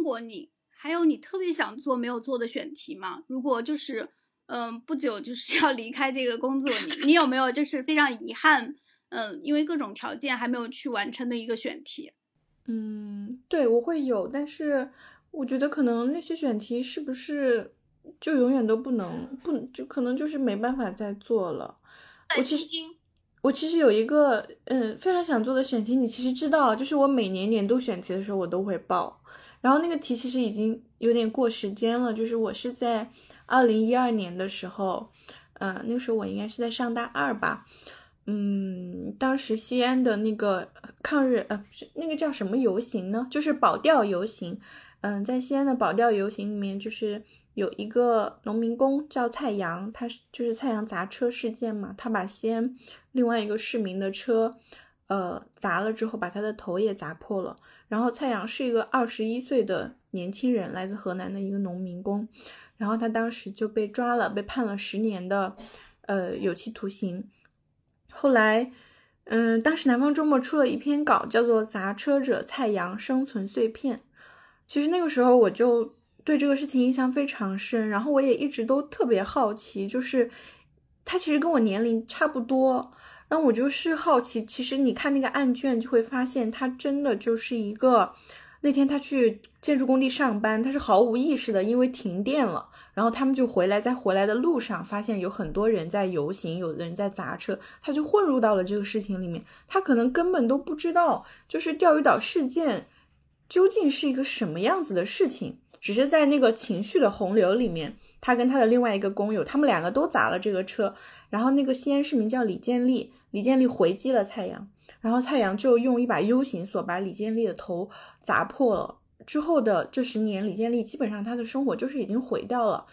中国，你还有你特别想做没有做的选题吗？如果就是嗯不久就是要离开这个工作，你你有没有就是非常遗憾，嗯，因为各种条件还没有去完成的一个选题？嗯，对我会有，但是我觉得可能那些选题是不是就永远都不能不就可能就是没办法再做了。我其实我其实有一个嗯非常想做的选题，你其实知道，就是我每年年度选题的时候我都会报，然后那个题其实已经有点过时间了，就是我是在二零一二年的时候，嗯，那个时候我应该是在上大二吧。嗯，当时西安的那个抗日呃，不是那个叫什么游行呢？就是保钓游行。嗯，在西安的保钓游行里面，就是有一个农民工叫蔡阳，他是就是蔡阳砸车事件嘛，他把西安另外一个市民的车，呃，砸了之后，把他的头也砸破了。然后蔡阳是一个二十一岁的年轻人，来自河南的一个农民工，然后他当时就被抓了，被判了十年的呃有期徒刑。后来，嗯，当时南方周末出了一篇稿，叫做《砸车者蔡阳生存碎片》。其实那个时候我就对这个事情印象非常深，然后我也一直都特别好奇，就是他其实跟我年龄差不多，然后我就是好奇，其实你看那个案卷就会发现，他真的就是一个。那天他去建筑工地上班，他是毫无意识的，因为停电了。然后他们就回来，在回来的路上发现有很多人在游行，有的人在砸车，他就混入到了这个事情里面。他可能根本都不知道，就是钓鱼岛事件究竟是一个什么样子的事情，只是在那个情绪的洪流里面，他跟他的另外一个工友，他们两个都砸了这个车。然后那个西安市民叫李建立，李建立回击了蔡阳。然后蔡阳就用一把 U 型锁把李建立的头砸破了。之后的这十年，李建立基本上他的生活就是已经毁掉了。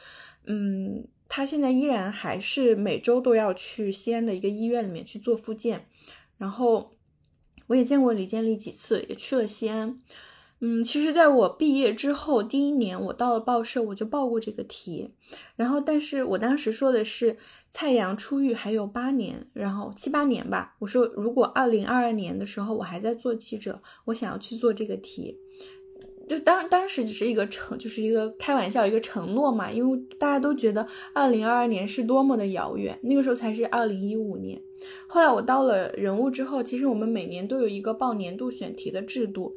嗯，他现在依然还是每周都要去西安的一个医院里面去做复健。然后我也见过李建立几次，也去了西安。嗯，其实，在我毕业之后第一年，我到了报社，我就报过这个题。然后，但是我当时说的是蔡阳出狱还有八年，然后七八年吧。我说，如果二零二二年的时候我还在做记者，我想要去做这个题。就当当时只是一个承，就是一个开玩笑，一个承诺嘛。因为大家都觉得二零二二年是多么的遥远，那个时候才是二零一五年。后来我到了人物之后，其实我们每年都有一个报年度选题的制度。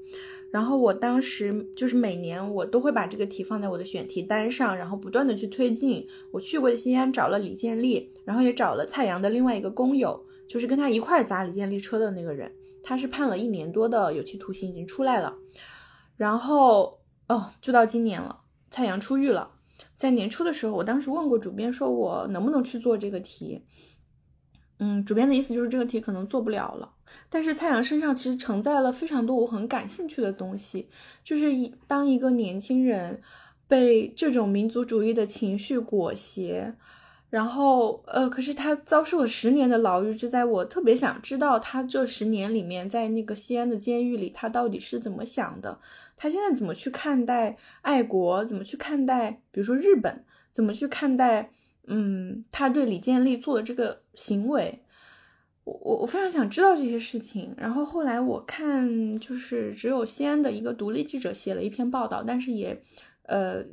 然后我当时就是每年我都会把这个题放在我的选题单上，然后不断的去推进。我去过西安找了李建立，然后也找了蔡阳的另外一个工友，就是跟他一块砸李建立车的那个人，他是判了一年多的有期徒刑，已经出来了。然后哦，就到今年了，蔡阳出狱了。在年初的时候，我当时问过主编，说我能不能去做这个题。嗯，主编的意思就是这个题可能做不了了。但是蔡阳身上其实承载了非常多我很感兴趣的东西，就是一当一个年轻人被这种民族主义的情绪裹挟，然后呃，可是他遭受了十年的牢狱，这在我特别想知道他这十年里面在那个西安的监狱里，他到底是怎么想的？他现在怎么去看待爱国？怎么去看待比如说日本？怎么去看待？嗯，他对李建立做的这个行为，我我我非常想知道这些事情。然后后来我看，就是只有西安的一个独立记者写了一篇报道，但是也，呃，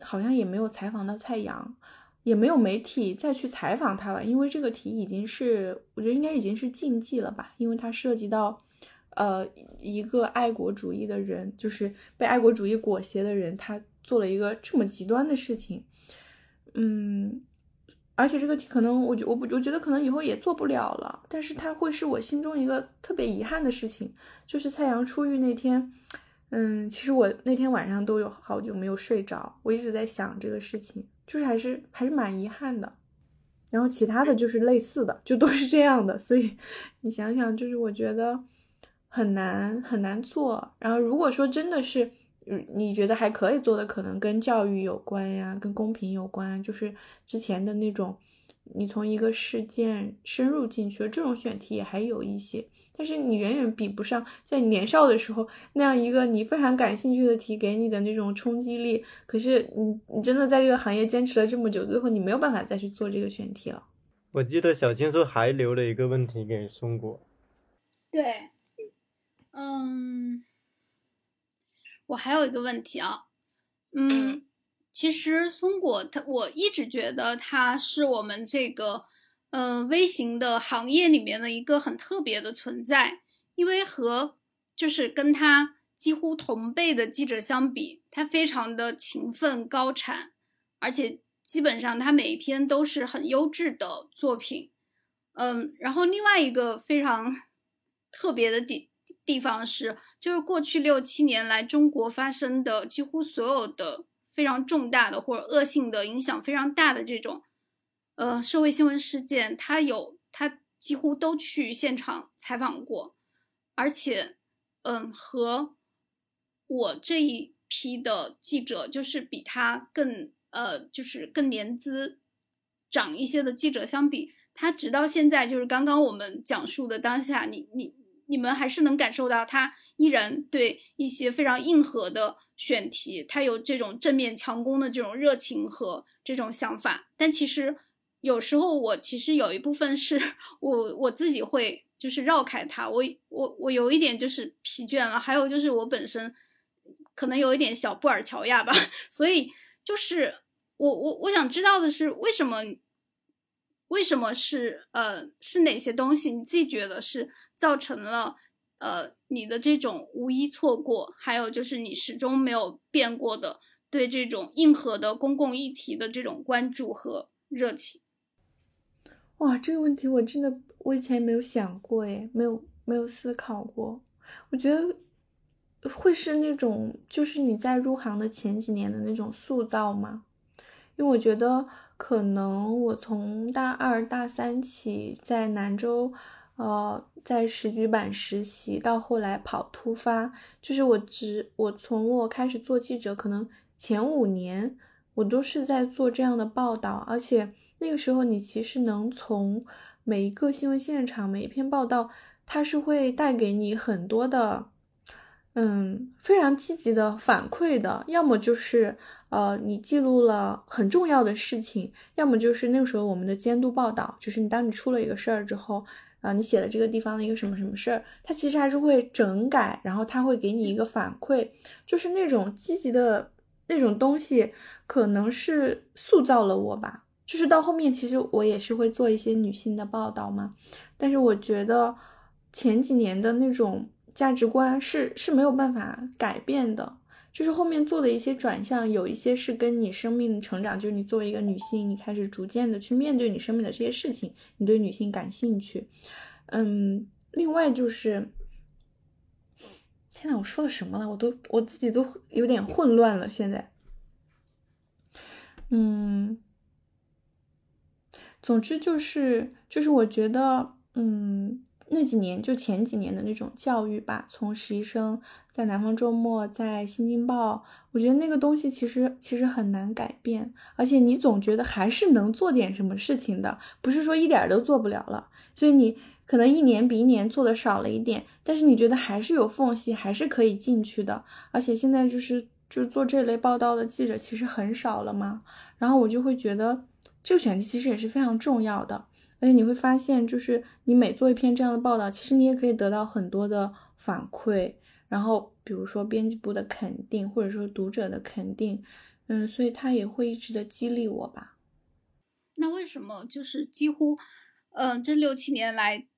好像也没有采访到蔡阳，也没有媒体再去采访他了，因为这个题已经是，我觉得应该已经是禁忌了吧，因为它涉及到，呃，一个爱国主义的人，就是被爱国主义裹挟的人，他做了一个这么极端的事情，嗯。而且这个题可能，我觉我不我觉得可能以后也做不了了。但是它会是我心中一个特别遗憾的事情，就是蔡阳出狱那天，嗯，其实我那天晚上都有好久没有睡着，我一直在想这个事情，就是还是还是蛮遗憾的。然后其他的就是类似的，就都是这样的。所以你想想，就是我觉得很难很难做。然后如果说真的是。嗯，你觉得还可以做的，可能跟教育有关呀，跟公平有关，就是之前的那种，你从一个事件深入进去的这种选题也还有一些，但是你远远比不上在你年少的时候那样一个你非常感兴趣的题给你的那种冲击力。可是你你真的在这个行业坚持了这么久，最后你没有办法再去做这个选题了。我记得小青说还留了一个问题给松果。对，嗯。我还有一个问题啊，嗯，其实松果它，我一直觉得它是我们这个，嗯，微型的行业里面的一个很特别的存在，因为和就是跟它几乎同辈的记者相比，他非常的勤奋高产，而且基本上他每一篇都是很优质的作品，嗯，然后另外一个非常特别的地地方是，就是过去六七年来中国发生的几乎所有的非常重大的或者恶性的影响非常大的这种，呃，社会新闻事件，他有他几乎都去现场采访过，而且，嗯，和我这一批的记者，就是比他更呃，就是更年资长一些的记者相比，他直到现在就是刚刚我们讲述的当下，你你。你们还是能感受到他依然对一些非常硬核的选题，他有这种正面强攻的这种热情和这种想法。但其实有时候我其实有一部分是我我自己会就是绕开他，我我我有一点就是疲倦了。还有就是我本身可能有一点小布尔乔亚吧，所以就是我我我想知道的是为什么为什么是呃是哪些东西你自己觉得是。造成了，呃，你的这种无一错过，还有就是你始终没有变过的对这种硬核的公共议题的这种关注和热情。哇，这个问题我真的我以前没有想过，诶，没有没有思考过。我觉得会是那种，就是你在入行的前几年的那种塑造吗？因为我觉得可能我从大二大三起在南州。呃，在时局版实习，到后来跑突发，就是我只我从我开始做记者，可能前五年我都是在做这样的报道，而且那个时候你其实能从每一个新闻现场每一篇报道，它是会带给你很多的，嗯，非常积极的反馈的，要么就是呃你记录了很重要的事情，要么就是那个时候我们的监督报道，就是你当你出了一个事儿之后。啊，你写了这个地方的一个什么什么事儿，他其实还是会整改，然后他会给你一个反馈，就是那种积极的那种东西，可能是塑造了我吧。就是到后面，其实我也是会做一些女性的报道嘛，但是我觉得前几年的那种价值观是是没有办法改变的。就是后面做的一些转向，有一些是跟你生命成长，就是你作为一个女性，你开始逐渐的去面对你生命的这些事情，你对女性感兴趣。嗯，另外就是，天呐，我说了什么了？我都我自己都有点混乱了。现在，嗯，总之就是，就是我觉得，嗯。那几年就前几年的那种教育吧，从实习生在南方周末，在新京报，我觉得那个东西其实其实很难改变，而且你总觉得还是能做点什么事情的，不是说一点都做不了了。所以你可能一年比一年做的少了一点，但是你觉得还是有缝隙，还是可以进去的。而且现在就是就做这类报道的记者其实很少了嘛，然后我就会觉得这个选题其实也是非常重要的。而且你会发现，就是你每做一篇这样的报道，其实你也可以得到很多的反馈，然后比如说编辑部的肯定，或者说读者的肯定，嗯，所以他也会一直的激励我吧。那为什么就是几乎，嗯，这六七年来，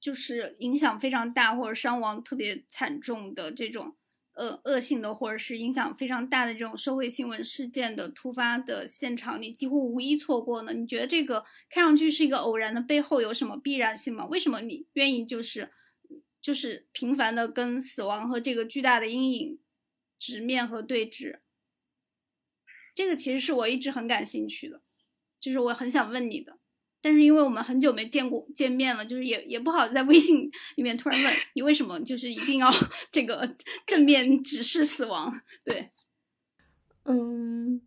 就是影响非常大或者伤亡特别惨重的这种？呃，恶性的或者是影响非常大的这种社会新闻事件的突发的现场，你几乎无一错过呢？你觉得这个看上去是一个偶然的背后有什么必然性吗？为什么你愿意就是就是频繁的跟死亡和这个巨大的阴影直面和对峙？这个其实是我一直很感兴趣的，就是我很想问你的。但是因为我们很久没见过见面了，就是也也不好在微信里面突然问你为什么就是一定要 这个正面直视死亡。对，嗯，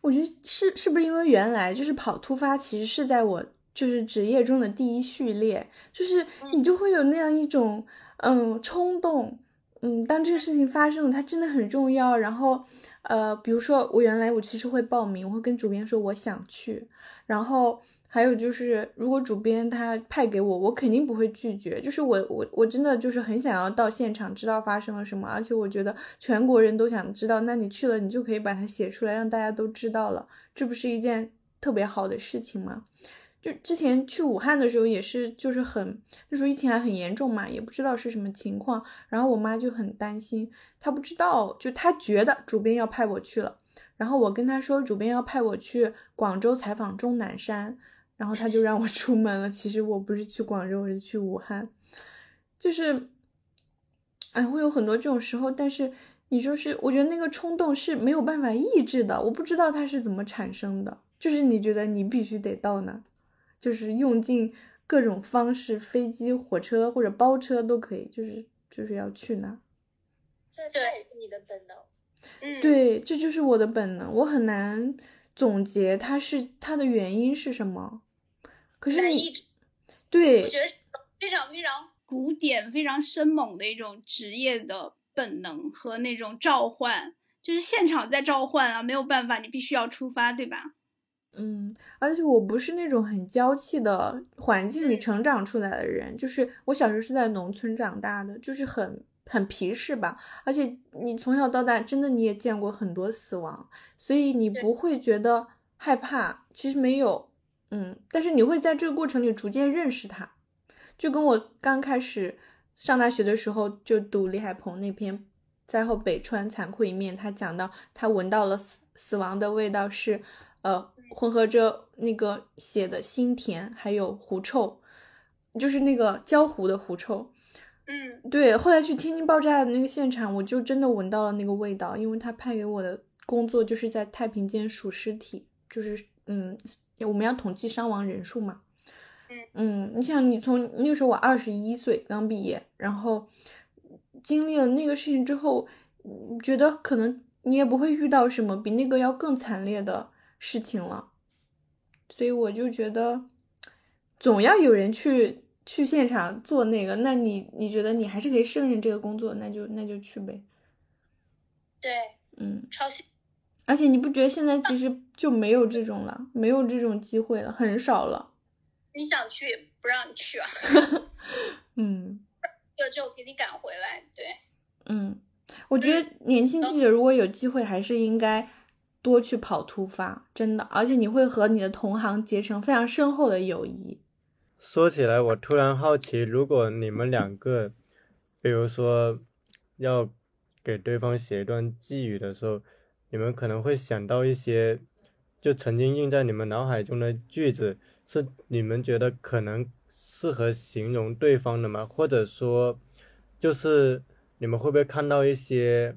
我觉得是是不是因为原来就是跑突发，其实是在我就是职业中的第一序列，就是你就会有那样一种嗯冲动，嗯，当这个事情发生了，它真的很重要，然后呃，比如说我原来我其实会报名，我会跟主编说我想去，然后。还有就是，如果主编他派给我，我肯定不会拒绝。就是我我我真的就是很想要到现场，知道发生了什么，而且我觉得全国人都想知道。那你去了，你就可以把它写出来，让大家都知道了，这不是一件特别好的事情吗？就之前去武汉的时候也是，就是很那时候疫情还很严重嘛，也不知道是什么情况，然后我妈就很担心，她不知道，就她觉得主编要派我去了，然后我跟她说主编要派我去广州采访钟南山。然后他就让我出门了。其实我不是去广州，我是去武汉。就是，哎，会有很多这种时候。但是你说是，我觉得那个冲动是没有办法抑制的。我不知道它是怎么产生的。就是你觉得你必须得到那，就是用尽各种方式，飞机、火车或者包车都可以，就是就是要去那。这这也是你的本能。嗯，对，这就是我的本能。我很难总结它是它的原因是什么。可是你，对，我觉得非常非常古典、非常生猛的一种职业的本能和那种召唤，就是现场在召唤啊，没有办法，你必须要出发，对吧？嗯，而且我不是那种很娇气的环境里成长出来的人，就是我小时候是在农村长大的，就是很很皮实吧。而且你从小到大，真的你也见过很多死亡，所以你不会觉得害怕。其实没有。嗯，但是你会在这个过程里逐渐认识他，就跟我刚开始上大学的时候就读李海鹏那篇《灾后北川残酷一面》，他讲到他闻到了死死亡的味道是，呃，混合着那个血的腥甜，还有狐臭，就是那个焦糊的狐臭。嗯，对。后来去天津爆炸的那个现场，我就真的闻到了那个味道，因为他派给我的工作就是在太平间数尸体，就是嗯。我们要统计伤亡人数嘛？嗯嗯，你想，你从那个时候我二十一岁刚毕业，然后经历了那个事情之后，觉得可能你也不会遇到什么比那个要更惨烈的事情了，所以我就觉得总要有人去去现场做那个。那你你觉得你还是可以胜任这个工作，那就那就去呗。对，嗯，超幸而且你不觉得现在其实就没有这种了，没有这种机会了，很少了。你想去也不让你去啊。嗯。就就给你赶回来，对。嗯，我觉得年轻记者如果有机会，还是应该多去跑突发，真的。而且你会和你的同行结成非常深厚的友谊。说起来，我突然好奇，如果你们两个，比如说要给对方写一段寄语的时候。你们可能会想到一些，就曾经印在你们脑海中的句子，是你们觉得可能适合形容对方的吗？或者说，就是你们会不会看到一些，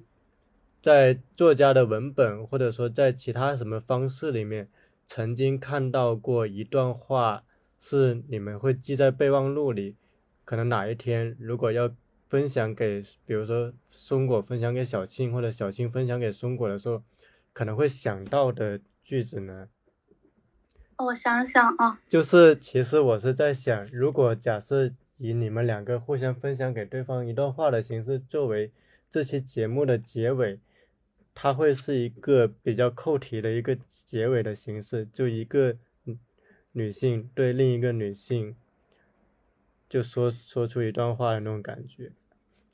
在作家的文本，或者说在其他什么方式里面，曾经看到过一段话，是你们会记在备忘录里，可能哪一天如果要。分享给，比如说松果分享给小庆，或者小庆分享给松果的时候，可能会想到的句子呢？我想想啊，就是其实我是在想，如果假设以你们两个互相分享给对方一段话的形式作为这期节目的结尾，它会是一个比较扣题的一个结尾的形式，就一个女性对另一个女性就说说出一段话的那种感觉。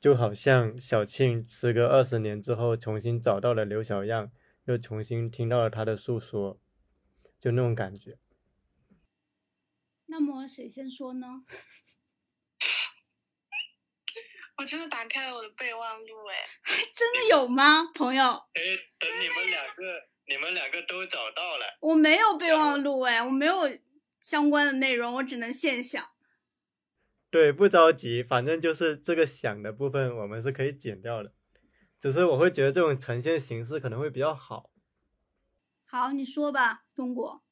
就好像小庆时隔二十年之后重新找到了刘小样，又重新听到了他的诉说，就那种感觉。那么谁先说呢？我真的打开了我的备忘录，哎，真的有吗，朋友？哎，等你们两个，你们两个都找到了。我没有备忘录，哎，我没有相关的内容，我只能现想。对，不着急，反正就是这个想的部分，我们是可以剪掉的。只是我会觉得这种呈现形式可能会比较好。好，你说吧，松果。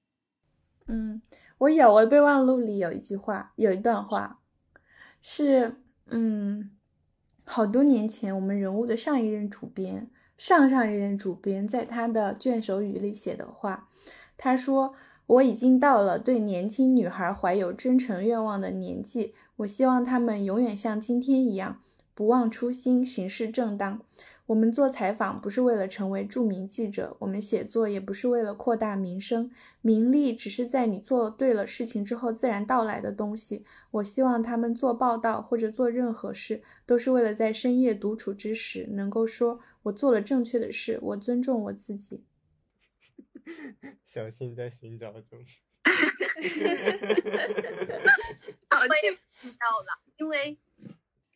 嗯，我有，我的备忘录里有一句话，有一段话，是嗯，好多年前我们人物的上一任主编、上上一任主编在他的卷首语里写的话，他说：“我已经到了对年轻女孩怀有真诚愿望的年纪。”我希望他们永远像今天一样不忘初心，行事正当。我们做采访不是为了成为著名记者，我们写作也不是为了扩大名声，名利只是在你做对了事情之后自然到来的东西。我希望他们做报道或者做任何事，都是为了在深夜独处之时能够说“我做了正确的事，我尊重我自己”。小心在寻找中。好，听到了，因为。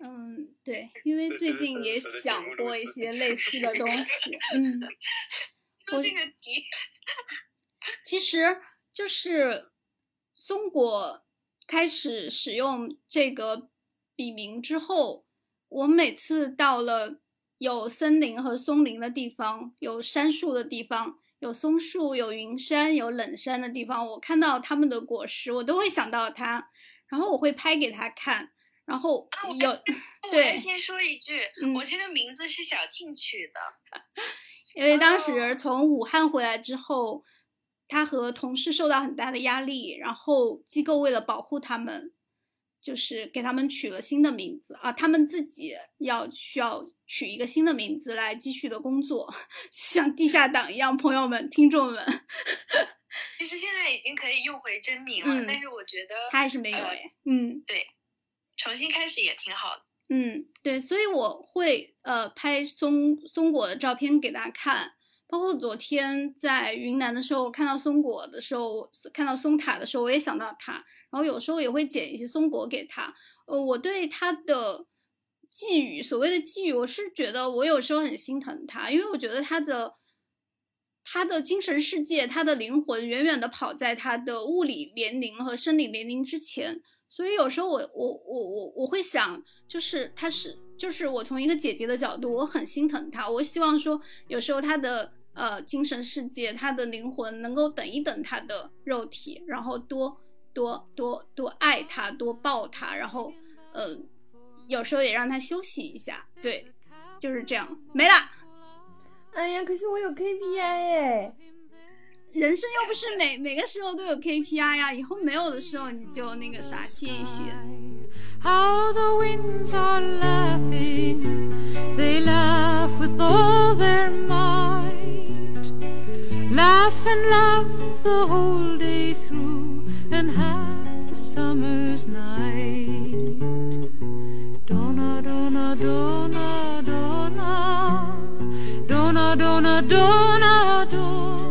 嗯，对，因为最近也想过一 些类似的东西。嗯，我这个题，其实就是松果开始使用这个笔名之后，我每次到了有森林和松林的地方，有杉树的地方，有松树、有云山、有冷山的地方，我看到他们的果实，我都会想到它，然后我会拍给他看。然后有，对，先说一句，我这个名字是小庆取的，因为当时从武汉回来之后，他和同事受到很大的压力，然后机构为了保护他们，就是给他们取了新的名字啊，他们自己要需要取一个新的名字来继续的工作，像地下党一样，朋友们、听众们，其实现在已经可以用回真名了，但是我觉得他还是没有哎，嗯，对。重新开始也挺好的，嗯，对，所以我会呃拍松松果的照片给大家看，包括昨天在云南的时候看到松果的时候，看到松塔的时候，我也想到他，然后有时候也会捡一些松果给他。呃，我对他的寄语，所谓的寄语，我是觉得我有时候很心疼他，因为我觉得他的他的精神世界，他的灵魂远远的跑在他的物理年龄和生理年龄之前。所以有时候我我我我我会想，就是他是就是我从一个姐姐的角度，我很心疼他。我希望说，有时候他的呃精神世界，他的灵魂能够等一等他的肉体，然后多多多多爱他，多抱他，然后呃有时候也让他休息一下。对，就是这样，没了。哎呀，可是我有 KPI 哎。人生又不是每每个时候都有 KPI 呀，以后没有的时候你就那个啥歇一歇。How the winds are laughing, they laugh with all their might, laugh and laugh the whole day through and half the summer's night. Donna, donna, donna, donna, donna, donna, donna, donna.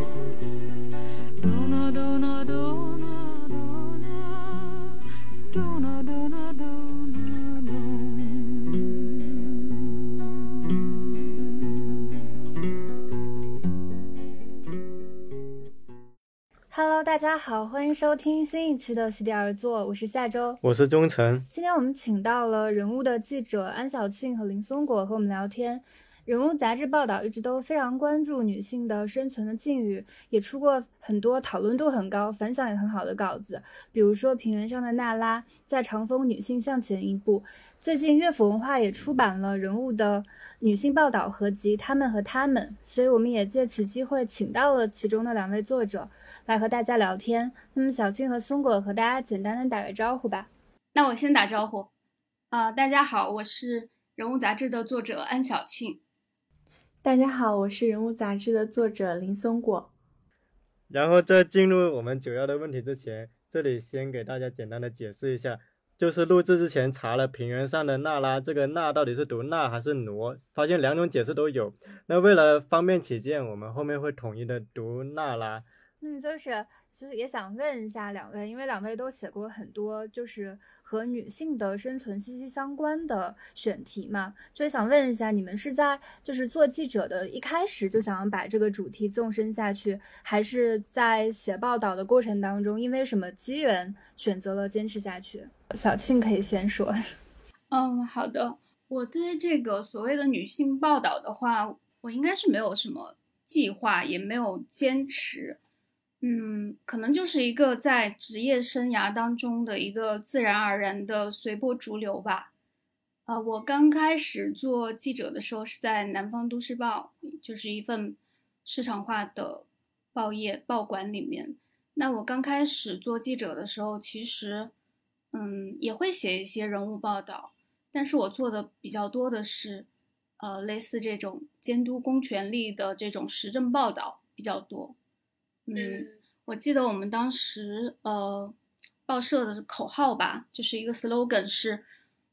大家好，欢迎收听新一期的席地而坐，我是夏周，我是钟晨。今天我们请到了人物的记者安小庆和林松果和我们聊天。人物杂志报道一直都非常关注女性的生存的境遇，也出过很多讨论度很高、反响也很好的稿子。比如说《平原上的娜拉》在长风女性向前一步。最近乐府文化也出版了人物的女性报道合集《她们和他们》，所以我们也借此机会请到了其中的两位作者来和大家聊天。那么小庆和松果和大家简单的打个招呼吧。那我先打招呼，啊，大家好，我是人物杂志的作者安小庆。大家好，我是人物杂志的作者林松果。然后在进入我们主要的问题之前，这里先给大家简单的解释一下，就是录制之前查了平原上的那拉，这个那到底是读那还是挪，发现两种解释都有。那为了方便起见，我们后面会统一的读那拉。嗯，就是其实也想问一下两位，因为两位都写过很多就是和女性的生存息息相关的选题嘛，就是想问一下，你们是在就是做记者的一开始就想要把这个主题纵深下去，还是在写报道的过程当中，因为什么机缘选择了坚持下去？小庆可以先说。嗯，好的，我对这个所谓的女性报道的话，我应该是没有什么计划，也没有坚持。嗯，可能就是一个在职业生涯当中的一个自然而然的随波逐流吧。啊，我刚开始做记者的时候是在南方都市报，就是一份市场化的报业报馆里面。那我刚开始做记者的时候，其实嗯也会写一些人物报道，但是我做的比较多的是呃类似这种监督公权力的这种时政报道比较多。嗯，我记得我们当时呃报社的口号吧，就是一个 slogan 是，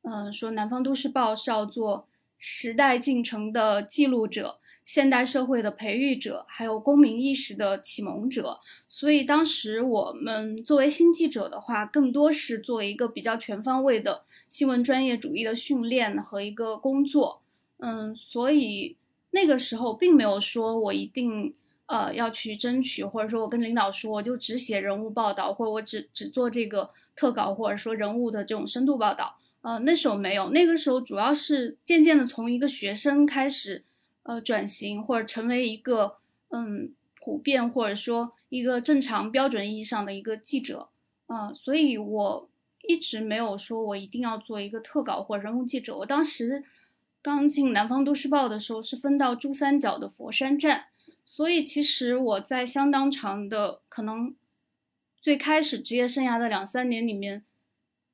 嗯，说南方都市报是要做时代进程的记录者。现代社会的培育者，还有公民意识的启蒙者，所以当时我们作为新记者的话，更多是做一个比较全方位的新闻专业主义的训练和一个工作。嗯，所以那个时候并没有说我一定呃要去争取，或者说我跟领导说我就只写人物报道，或者我只只做这个特稿，或者说人物的这种深度报道。呃，那时候没有，那个时候主要是渐渐的从一个学生开始。呃，转型或者成为一个嗯普遍或者说一个正常标准意义上的一个记者，嗯，所以我一直没有说我一定要做一个特稿或人物记者。我当时刚进南方都市报的时候是分到珠三角的佛山站，所以其实我在相当长的可能最开始职业生涯的两三年里面，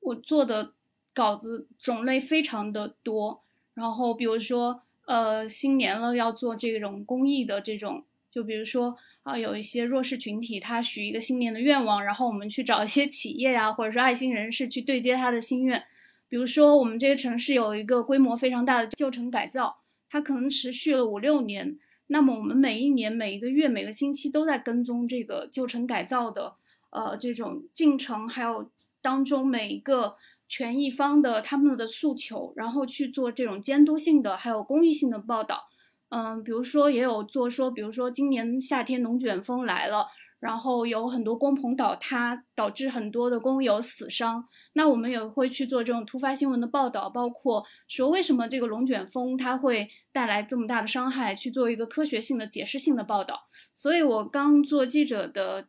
我做的稿子种类非常的多，然后比如说。呃，新年了要做这种公益的这种，就比如说啊，有一些弱势群体，他许一个新年的愿望，然后我们去找一些企业呀，或者说爱心人士去对接他的心愿。比如说，我们这个城市有一个规模非常大的旧城改造，它可能持续了五六年，那么我们每一年、每一个月、每个星期都在跟踪这个旧城改造的呃这种进程，还有当中每一个。权益方的他们的诉求，然后去做这种监督性的，还有公益性的报道。嗯，比如说也有做说，比如说今年夏天龙卷风来了，然后有很多工棚倒塌，导致很多的工友死伤。那我们也会去做这种突发新闻的报道，包括说为什么这个龙卷风它会带来这么大的伤害，去做一个科学性的解释性的报道。所以我刚做记者的，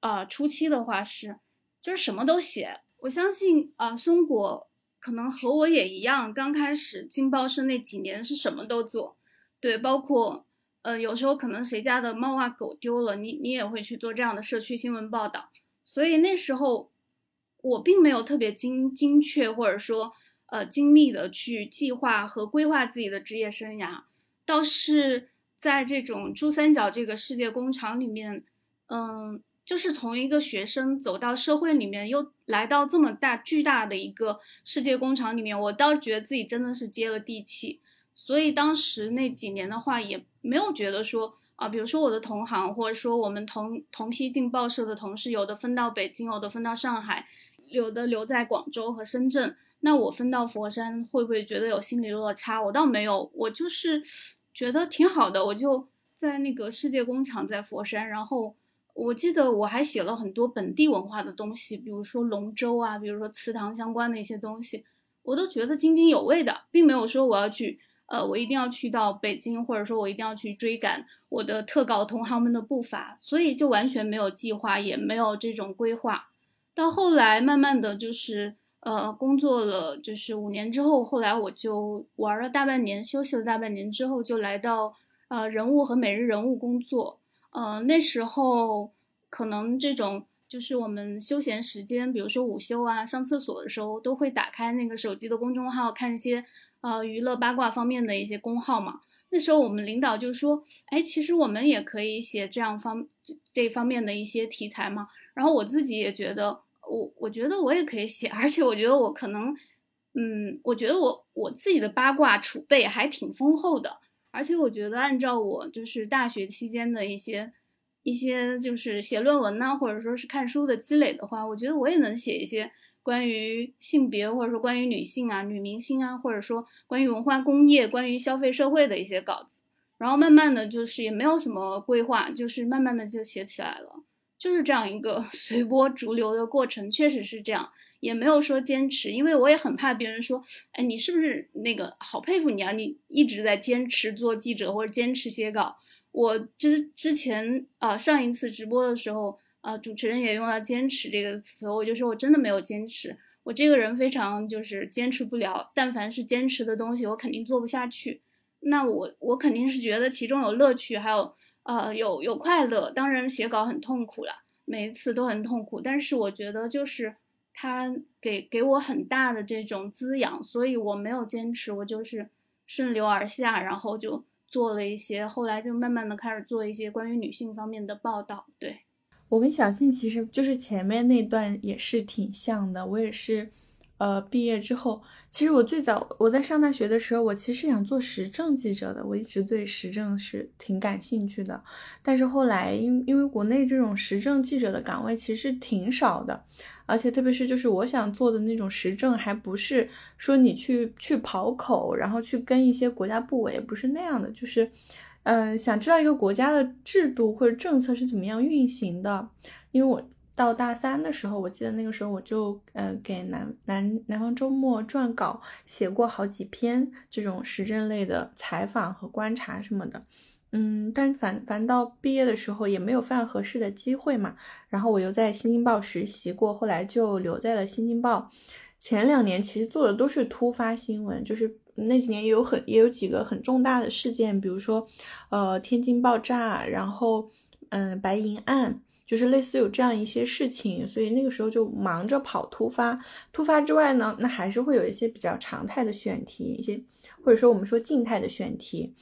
啊，初期的话是，就是什么都写。我相信啊，松果可能和我也一样，刚开始进报社那几年是什么都做，对，包括呃，有时候可能谁家的猫啊狗丢了，你你也会去做这样的社区新闻报道。所以那时候我并没有特别精精确或者说呃精密的去计划和规划自己的职业生涯，倒是在这种珠三角这个世界工厂里面，嗯。就是从一个学生走到社会里面，又来到这么大巨大的一个世界工厂里面，我倒觉得自己真的是接了地气。所以当时那几年的话，也没有觉得说啊，比如说我的同行，或者说我们同同批进报社的同事，有的分到北京，有的分到上海，有的留在广州和深圳，那我分到佛山，会不会觉得有心理落差？我倒没有，我就是觉得挺好的。我就在那个世界工厂在佛山，然后。我记得我还写了很多本地文化的东西，比如说龙舟啊，比如说祠堂相关的一些东西，我都觉得津津有味的，并没有说我要去，呃，我一定要去到北京，或者说我一定要去追赶我的特稿同行们的步伐，所以就完全没有计划，也没有这种规划。到后来，慢慢的就是，呃，工作了就是五年之后，后来我就玩了大半年，休息了大半年之后，就来到呃人物和每日人物工作。呃，那时候可能这种就是我们休闲时间，比如说午休啊、上厕所的时候，都会打开那个手机的公众号，看一些呃娱乐八卦方面的一些公号嘛。那时候我们领导就说：“哎，其实我们也可以写这样方这这方面的一些题材嘛。”然后我自己也觉得，我我觉得我也可以写，而且我觉得我可能，嗯，我觉得我我自己的八卦储备还挺丰厚的。而且我觉得，按照我就是大学期间的一些一些就是写论文呐，或者说是看书的积累的话，我觉得我也能写一些关于性别或者说关于女性啊、女明星啊，或者说关于文化工业、关于消费社会的一些稿子。然后慢慢的就是也没有什么规划，就是慢慢的就写起来了，就是这样一个 随波逐流的过程，确实是这样。也没有说坚持，因为我也很怕别人说，哎，你是不是那个好佩服你啊？你一直在坚持做记者或者坚持写稿。我之之前啊，上一次直播的时候，啊，主持人也用了“坚持”这个词，我就说我真的没有坚持。我这个人非常就是坚持不了，但凡是坚持的东西，我肯定做不下去。那我我肯定是觉得其中有乐趣，还有呃有有快乐。当然写稿很痛苦了，每一次都很痛苦，但是我觉得就是。他给给我很大的这种滋养，所以我没有坚持，我就是顺流而下，然后就做了一些，后来就慢慢的开始做一些关于女性方面的报道。对我跟小庆其实就是前面那段也是挺像的，我也是。呃，毕业之后，其实我最早我在上大学的时候，我其实想做时政记者的，我一直对时政是挺感兴趣的。但是后来，因因为国内这种时政记者的岗位其实挺少的，而且特别是就是我想做的那种时政，还不是说你去去跑口，然后去跟一些国家部委，不是那样的，就是，嗯，想知道一个国家的制度或者政策是怎么样运行的，因为我。到大三的时候，我记得那个时候我就呃给南南南方周末撰稿，写过好几篇这种时政类的采访和观察什么的，嗯，但反反到毕业的时候也没有非常合适的机会嘛。然后我又在新京报实习过，后来就留在了新京报。前两年其实做的都是突发新闻，就是那几年也有很也有几个很重大的事件，比如说呃天津爆炸，然后嗯白银案。就是类似有这样一些事情，所以那个时候就忙着跑突发。突发之外呢，那还是会有一些比较常态的选题，一些或者说我们说静态的选题。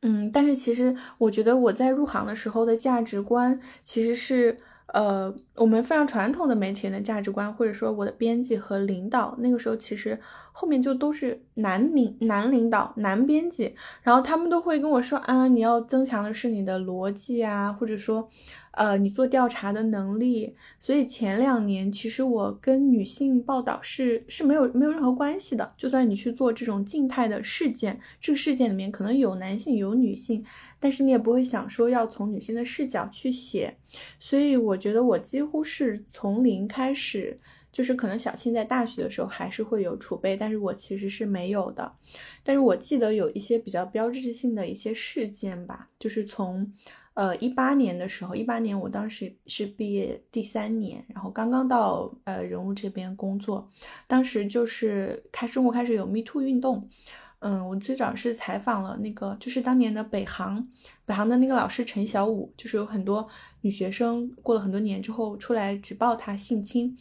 嗯，但是其实我觉得我在入行的时候的价值观其实是。呃，我们非常传统的媒体人的价值观，或者说我的编辑和领导，那个时候其实后面就都是男领男领导、男编辑，然后他们都会跟我说啊，你要增强的是你的逻辑啊，或者说，呃，你做调查的能力。所以前两年其实我跟女性报道是是没有没有任何关系的，就算你去做这种静态的事件，这个事件里面可能有男性有女性。但是你也不会想说要从女性的视角去写，所以我觉得我几乎是从零开始，就是可能小庆在大学的时候还是会有储备，但是我其实是没有的。但是我记得有一些比较标志性的一些事件吧，就是从呃一八年的时候，一八年我当时是毕业第三年，然后刚刚到呃人物这边工作，当时就是开中国开始有 Me Too 运动。嗯，我最早是采访了那个，就是当年的北航，北航的那个老师陈小武，就是有很多女学生过了很多年之后出来举报他性侵，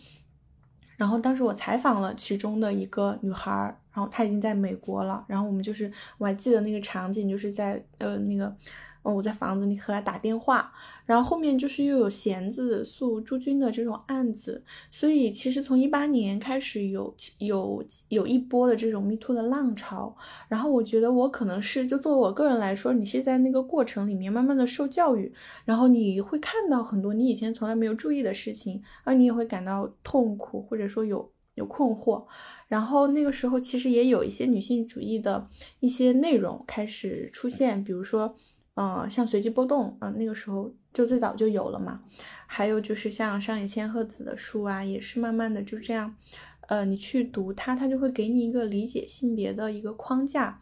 然后当时我采访了其中的一个女孩，然后她已经在美国了，然后我们就是我还记得那个场景，就是在呃那个。哦，我在房子里和他打电话，然后后面就是又有弦子诉朱军的这种案子，所以其实从一八年开始有有有一波的这种 Me Too 的浪潮，然后我觉得我可能是就作为我个人来说，你是在那个过程里面慢慢的受教育，然后你会看到很多你以前从来没有注意的事情，而你也会感到痛苦或者说有有困惑，然后那个时候其实也有一些女性主义的一些内容开始出现，比如说。嗯，像随机波动，嗯，那个时候就最早就有了嘛。还有就是像上野千鹤子的书啊，也是慢慢的就这样，呃，你去读它，它就会给你一个理解性别的一个框架。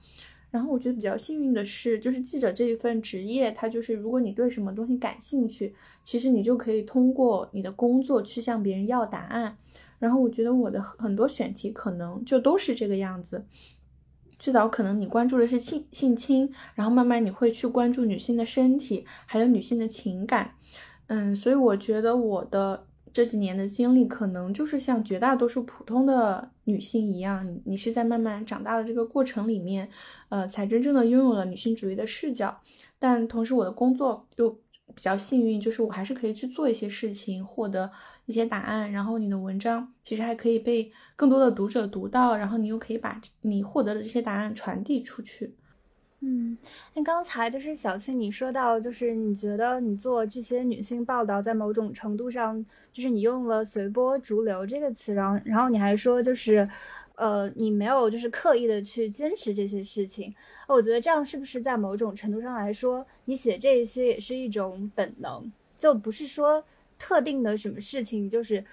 然后我觉得比较幸运的是，就是记者这一份职业，它就是如果你对什么东西感兴趣，其实你就可以通过你的工作去向别人要答案。然后我觉得我的很多选题可能就都是这个样子。最早可能你关注的是性性侵，然后慢慢你会去关注女性的身体，还有女性的情感，嗯，所以我觉得我的这几年的经历可能就是像绝大多数普通的女性一样，你是在慢慢长大的这个过程里面，呃，才真正的拥有了女性主义的视角，但同时我的工作又。比较幸运，就是我还是可以去做一些事情，获得一些答案。然后你的文章其实还可以被更多的读者读到，然后你又可以把你获得的这些答案传递出去。嗯，那刚才就是小庆你说到，就是你觉得你做这些女性报道，在某种程度上，就是你用了“随波逐流”这个词，然后然后你还说就是。呃，你没有就是刻意的去坚持这些事情，我觉得这样是不是在某种程度上来说，你写这些也是一种本能，就不是说特定的什么事情就是，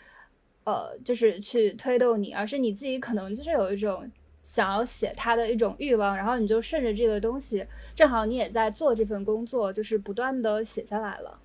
呃，就是去推动你，而是你自己可能就是有一种想要写它的一种欲望，然后你就顺着这个东西，正好你也在做这份工作，就是不断的写下来了。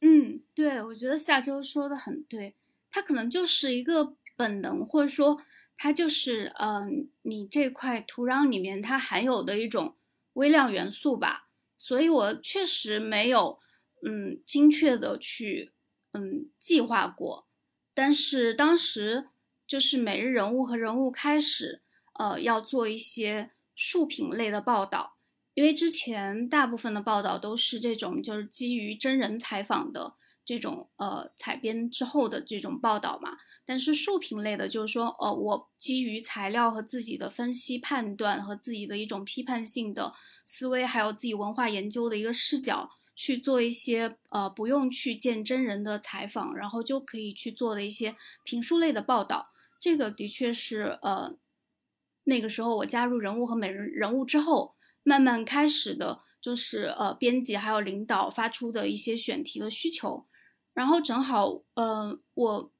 嗯，对，我觉得下周说的很对，它可能就是一个本能，或者说。它就是，嗯，你这块土壤里面它含有的一种微量元素吧，所以我确实没有，嗯，精确的去，嗯，计划过，但是当时就是每日人物和人物开始，呃，要做一些竖屏类的报道，因为之前大部分的报道都是这种就是基于真人采访的这种呃采编之后的这种报道嘛。但是竖屏类的，就是说，呃，我基于材料和自己的分析判断和自己的一种批判性的思维，还有自己文化研究的一个视角去做一些呃不用去见真人的采访，然后就可以去做的一些评书类的报道。这个的确是呃。那个时候我加入人物和美人人物之后，慢慢开始的就是呃编辑还有领导发出的一些选题的需求，然后正好呃我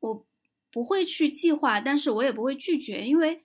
我不会去计划，但是我也不会拒绝，因为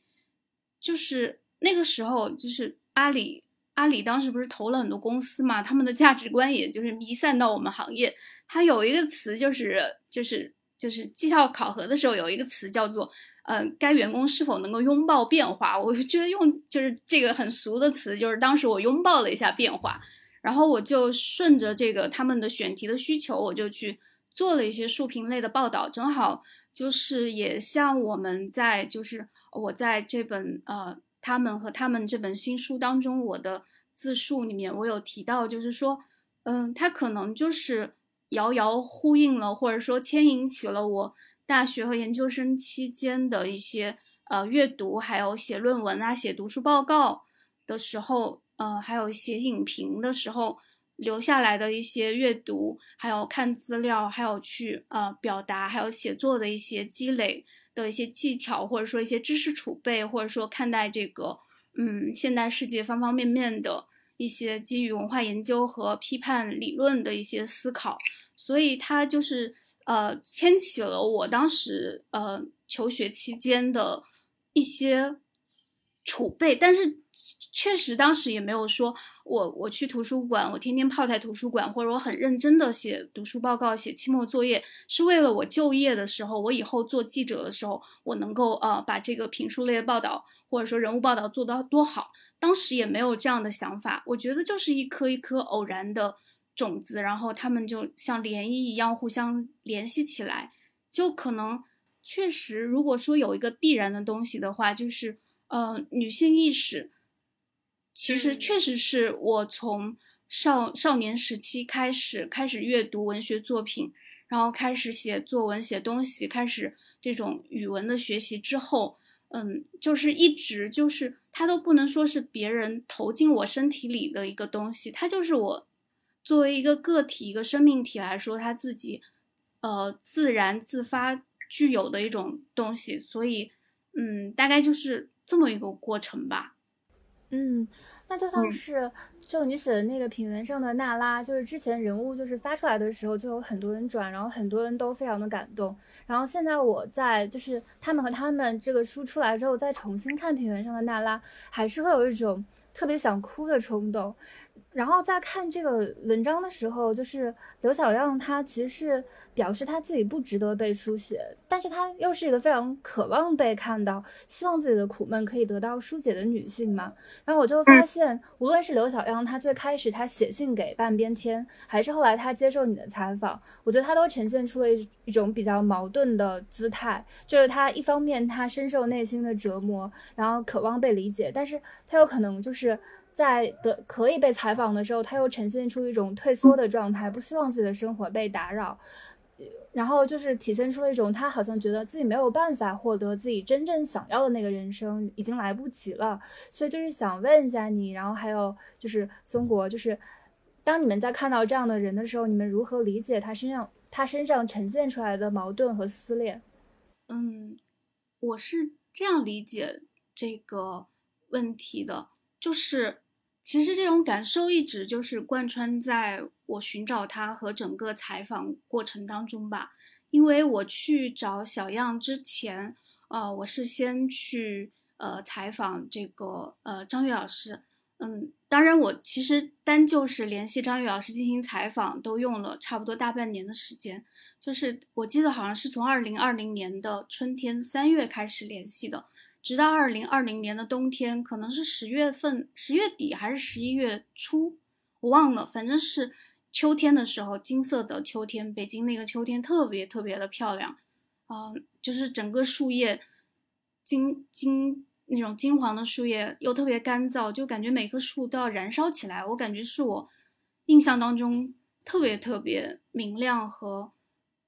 就是那个时候就是阿里阿里当时不是投了很多公司嘛，他们的价值观也就是弥散到我们行业，它有一个词就是就是就是绩效考核的时候有一个词叫做。呃，该员工是否能够拥抱变化？我觉得用就是这个很俗的词，就是当时我拥抱了一下变化，然后我就顺着这个他们的选题的需求，我就去做了一些竖屏类的报道。正好就是也像我们在就是我在这本呃他们和他们这本新书当中，我的自述里面我有提到，就是说，嗯，他可能就是遥遥呼应了，或者说牵引起了我。大学和研究生期间的一些呃阅读，还有写论文啊、写读书报告的时候，呃，还有写影评的时候留下来的一些阅读，还有看资料，还有去呃表达，还有写作的一些积累的一些技巧，或者说一些知识储备，或者说看待这个嗯现代世界方方面面的一些基于文化研究和批判理论的一些思考。所以它就是呃牵起了我当时呃求学期间的一些储备，但是确实当时也没有说我我去图书馆，我天天泡在图书馆，或者我很认真的写读书报告、写期末作业，是为了我就业的时候，我以后做记者的时候，我能够呃把这个评书类的报道或者说人物报道做到多好。当时也没有这样的想法，我觉得就是一颗一颗偶然的。种子，然后他们就像涟漪一样互相联系起来，就可能确实，如果说有一个必然的东西的话，就是呃，女性意识，其实确实是我从少少年时期开始开始阅读文学作品，然后开始写作文写东西，开始这种语文的学习之后，嗯，就是一直就是它都不能说是别人投进我身体里的一个东西，它就是我。作为一个个体、一个生命体来说，它自己，呃，自然自发具有的一种东西，所以，嗯，大概就是这么一个过程吧。嗯，那就像是，就你写的那个平原上的娜拉，就是之前人物就是发出来的时候，就有很多人转，然后很多人都非常的感动。然后现在我在就是他们和他们这个书出来之后，再重新看平原上的娜拉，还是会有一种特别想哭的冲动。然后在看这个文章的时候，就是刘小样，他其实是表示他自己不值得被书写，但是她又是一个非常渴望被看到，希望自己的苦闷可以得到疏解的女性嘛。然后我就发现，无论是刘小样，她最开始她写信给半边天，还是后来她接受你的采访，我觉得她都呈现出了一一种比较矛盾的姿态，就是她一方面她深受内心的折磨，然后渴望被理解，但是她有可能就是。在的可以被采访的时候，他又呈现出一种退缩的状态，不希望自己的生活被打扰，然后就是体现出了一种他好像觉得自己没有办法获得自己真正想要的那个人生，已经来不及了。所以就是想问一下你，然后还有就是松果，就是当你们在看到这样的人的时候，你们如何理解他身上他身上呈现出来的矛盾和撕裂？嗯，我是这样理解这个问题的。就是，其实这种感受一直就是贯穿在我寻找他和整个采访过程当中吧。因为我去找小样之前，呃，我是先去呃采访这个呃张悦老师。嗯，当然我其实单就是联系张悦老师进行采访，都用了差不多大半年的时间。就是我记得好像是从二零二零年的春天三月开始联系的。直到二零二零年的冬天，可能是十月份、十月底还是十一月初，我忘了，反正是秋天的时候，金色的秋天，北京那个秋天特别特别的漂亮，嗯，就是整个树叶金金那种金黄的树叶又特别干燥，就感觉每棵树都要燃烧起来。我感觉是我印象当中特别特别明亮和，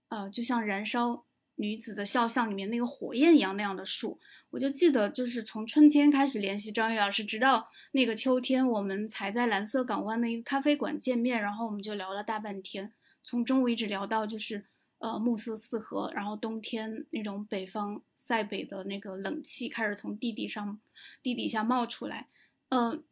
呃，就像燃烧女子的肖像里面那个火焰一样那样的树。我就记得，就是从春天开始联系张悦老师，直到那个秋天，我们才在蓝色港湾的一个咖啡馆见面，然后我们就聊了大半天，从中午一直聊到就是。呃，暮色四合，然后冬天那种北方塞北的那个冷气开始从地底上、地底下冒出来。呃，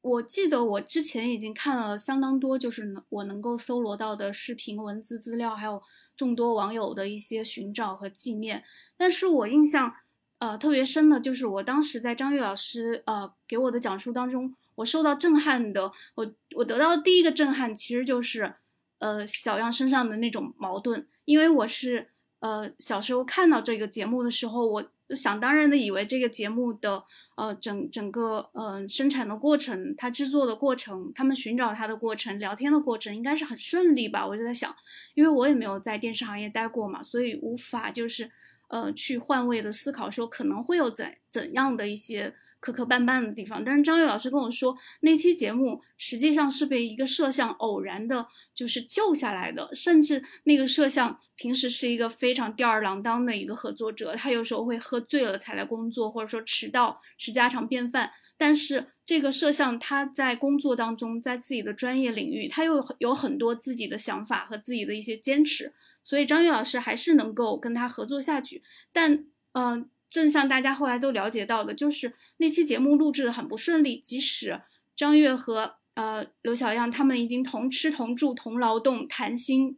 我记得我之前已经看了相当多，就是能我能够搜罗到的视频、文字资料，还有众多网友的一些寻找和纪念。但是我印象呃特别深的就是我当时在张悦老师呃给我的讲述当中，我受到震撼的，我我得到的第一个震撼其实就是呃小样身上的那种矛盾。因为我是呃小时候看到这个节目的时候，我想当然的以为这个节目的呃整整个呃生产的过程，它制作的过程，他们寻找它的过程，聊天的过程应该是很顺利吧？我就在想，因为我也没有在电视行业待过嘛，所以无法就是呃去换位的思考说可能会有怎怎样的一些。磕磕绊绊的地方，但是张悦老师跟我说，那期节目实际上是被一个摄像偶然的，就是救下来的，甚至那个摄像平时是一个非常吊儿郎当的一个合作者，他有时候会喝醉了才来工作，或者说迟到是家常便饭。但是这个摄像他在工作当中，在自己的专业领域，他又有很多自己的想法和自己的一些坚持，所以张悦老师还是能够跟他合作下去。但，嗯。正像大家后来都了解到的，就是那期节目录制的很不顺利。即使张悦和呃刘小样他们已经同吃同住同劳动谈心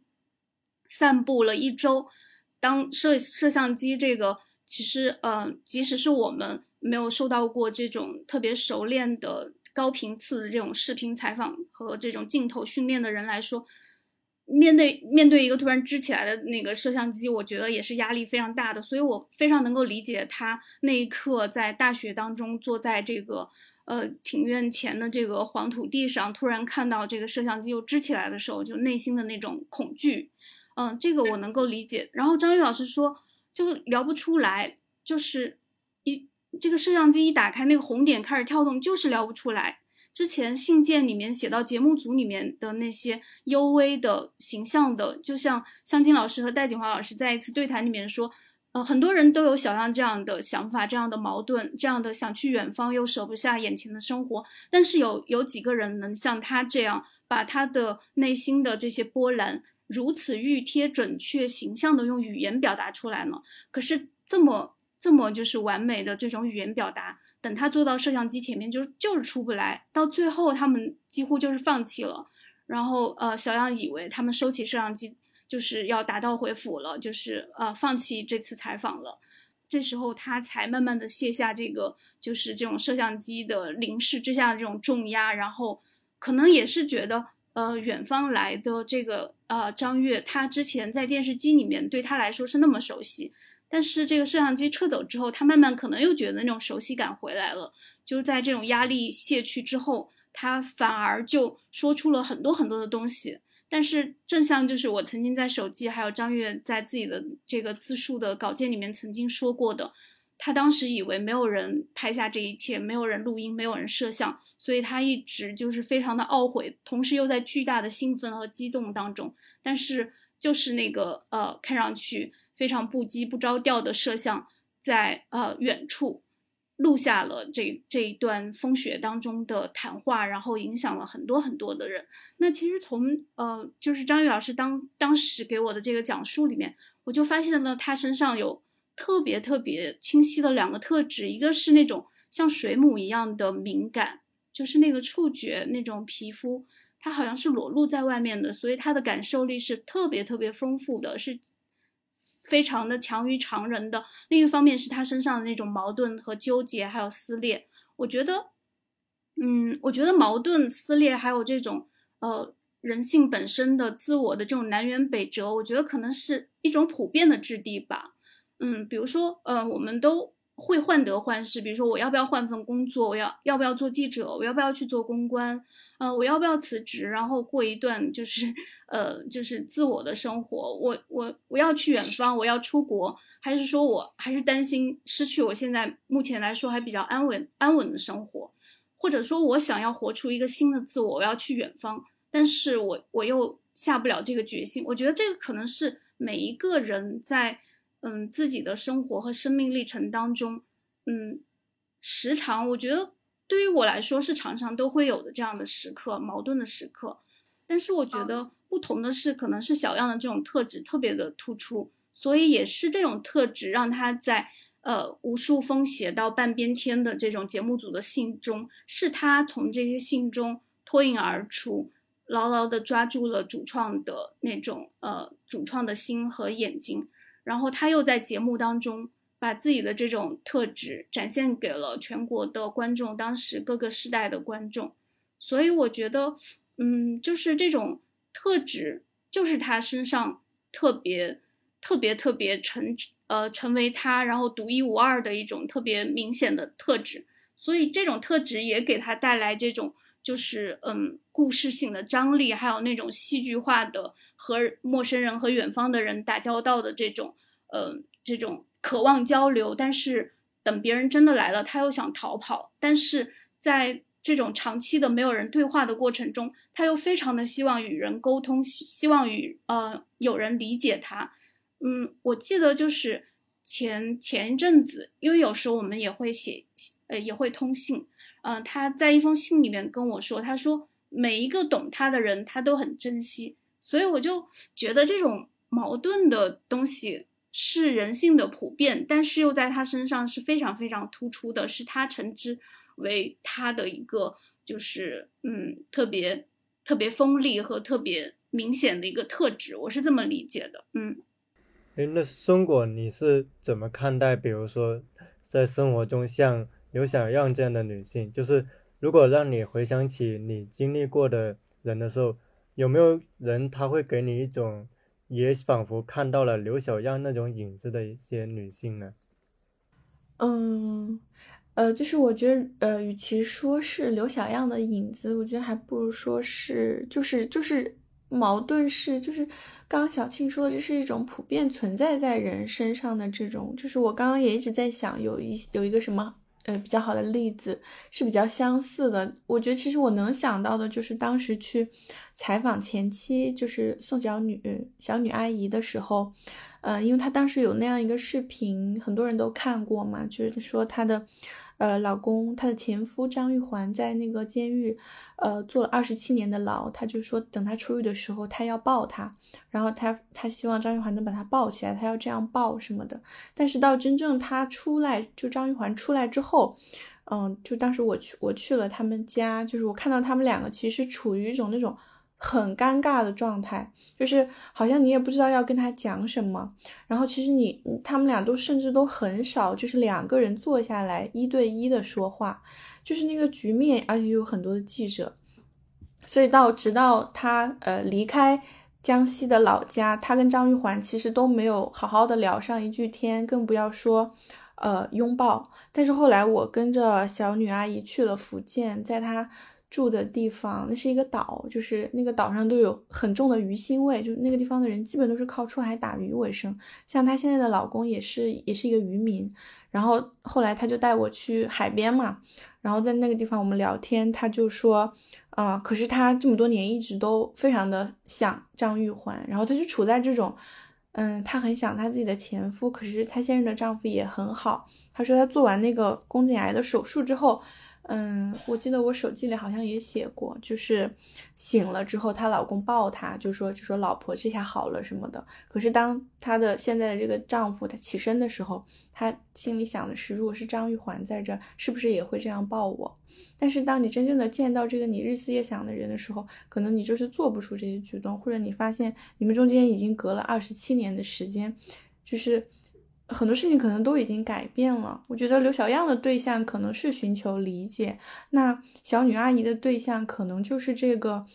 散步了一周，当摄摄像机这个其实呃即使是我们没有受到过这种特别熟练的高频次的这种视频采访和这种镜头训练的人来说。面对面对一个突然支起来的那个摄像机，我觉得也是压力非常大的，所以我非常能够理解他那一刻在大学当中坐在这个呃庭院前的这个黄土地上，突然看到这个摄像机又支起来的时候，就内心的那种恐惧，嗯，这个我能够理解。然后张宇老师说，就聊不出来，就是一这个摄像机一打开，那个红点开始跳动，就是聊不出来。之前信件里面写到节目组里面的那些幽微的形象的，就像向金老师和戴锦华老师在一次对谈里面说，呃，很多人都有小样这样的想法，这样的矛盾，这样的想去远方又舍不下眼前的生活，但是有有几个人能像他这样，把他的内心的这些波澜如此熨贴、准确、形象的用语言表达出来呢？可是这么这么就是完美的这种语言表达。等他坐到摄像机前面，就就是出不来，到最后他们几乎就是放弃了。然后呃，小样以为他们收起摄像机就是要打道回府了，就是呃放弃这次采访了。这时候他才慢慢的卸下这个就是这种摄像机的凝视之下的这种重压，然后可能也是觉得呃远方来的这个呃张悦，他之前在电视机里面对他来说是那么熟悉。但是这个摄像机撤走之后，他慢慢可能又觉得那种熟悉感回来了。就是在这种压力卸去之后，他反而就说出了很多很多的东西。但是正像就是我曾经在手机，还有张悦在自己的这个自述的稿件里面曾经说过的，他当时以为没有人拍下这一切，没有人录音，没有人摄像，所以他一直就是非常的懊悔，同时又在巨大的兴奋和激动当中。但是就是那个呃，看上去。非常不羁不着调的摄像，在呃远处录下了这这一段风雪当中的谈话，然后影响了很多很多的人。那其实从呃就是张宇老师当当时给我的这个讲述里面，我就发现了他身上有特别特别清晰的两个特质，一个是那种像水母一样的敏感，就是那个触觉那种皮肤，它好像是裸露在外面的，所以他的感受力是特别特别丰富的，是。非常的强于常人的。另一方面是他身上的那种矛盾和纠结，还有撕裂。我觉得，嗯，我觉得矛盾、撕裂，还有这种呃人性本身的自我的这种南辕北辙，我觉得可能是一种普遍的质地吧。嗯，比如说，呃，我们都会患得患失，比如说我要不要换份工作，我要要不要做记者，我要不要去做公关，呃，我要不要辞职，然后过一段就是 呃就是自我的生活，我我我要去远方，我要出国，还是说我还是担心失去我现在目前来说还比较安稳安稳的生活，或者说我想要活出一个新的自我，我要去远方，但是我我又下不了这个决心，我觉得这个可能是每一个人在。嗯，自己的生活和生命历程当中，嗯，时常我觉得对于我来说是常常都会有的这样的时刻，矛盾的时刻。但是我觉得不同的是，可能是小样的这种特质特别的突出，所以也是这种特质让他在呃无数封写到半边天的这种节目组的信中，是他从这些信中脱颖而出，牢牢的抓住了主创的那种呃主创的心和眼睛。然后他又在节目当中把自己的这种特质展现给了全国的观众，当时各个时代的观众，所以我觉得，嗯，就是这种特质，就是他身上特别、特别、特别成呃成为他然后独一无二的一种特别明显的特质，所以这种特质也给他带来这种。就是嗯，故事性的张力，还有那种戏剧化的和陌生人和远方的人打交道的这种，呃，这种渴望交流，但是等别人真的来了，他又想逃跑。但是在这种长期的没有人对话的过程中，他又非常的希望与人沟通，希望与呃有人理解他。嗯，我记得就是前前一阵子，因为有时候我们也会写，呃，也会通信。嗯，他在一封信里面跟我说，他说每一个懂他的人，他都很珍惜。所以我就觉得这种矛盾的东西是人性的普遍，但是又在他身上是非常非常突出的，是他称之为他的一个就是嗯特别特别锋利和特别明显的一个特质。我是这么理解的。嗯，哎，那松果你是怎么看待？比如说在生活中像。刘小样这样的女性，就是如果让你回想起你经历过的人的时候，有没有人他会给你一种也仿佛看到了刘小样那种影子的一些女性呢？嗯，呃，就是我觉得，呃，与其说是刘小样的影子，我觉得还不如说是，就是就是矛盾是，就是刚刚小庆说的，这是一种普遍存在在人身上的这种，就是我刚刚也一直在想，有一有一个什么。呃，比较好的例子是比较相似的。我觉得其实我能想到的就是当时去采访前妻，就是宋小女小女阿姨的时候，呃，因为她当时有那样一个视频，很多人都看过嘛，就是说她的。呃，老公，她的前夫张玉环在那个监狱，呃，坐了二十七年的牢。他就说，等他出狱的时候，他要抱他，然后他他希望张玉环能把他抱起来，他要这样抱什么的。但是到真正他出来，就张玉环出来之后，嗯，就当时我去我去了他们家，就是我看到他们两个其实处于一种那种。很尴尬的状态，就是好像你也不知道要跟他讲什么。然后其实你他们俩都甚至都很少，就是两个人坐下来一对一的说话，就是那个局面，而且有很多的记者。所以到直到他呃离开江西的老家，他跟张玉环其实都没有好好的聊上一句天，更不要说呃拥抱。但是后来我跟着小女阿姨去了福建，在她。住的地方，那是一个岛，就是那个岛上都有很重的鱼腥味，就那个地方的人基本都是靠出海打鱼为生。像她现在的老公也是，也是一个渔民。然后后来她就带我去海边嘛，然后在那个地方我们聊天，她就说，啊，可是她这么多年一直都非常的想张玉环，然后她就处在这种，嗯，她很想她自己的前夫，可是她现任的丈夫也很好。她说她做完那个宫颈癌的手术之后。嗯，我记得我手机里好像也写过，就是醒了之后，她老公抱她，就说就说老婆这下好了什么的。可是当她的现在的这个丈夫他起身的时候，她心里想的是，如果是张玉环在这，是不是也会这样抱我？但是当你真正的见到这个你日思夜想的人的时候，可能你就是做不出这些举动，或者你发现你们中间已经隔了二十七年的时间，就是。很多事情可能都已经改变了。我觉得刘小样的对象可能是寻求理解，那小女阿姨的对象可能就是这个，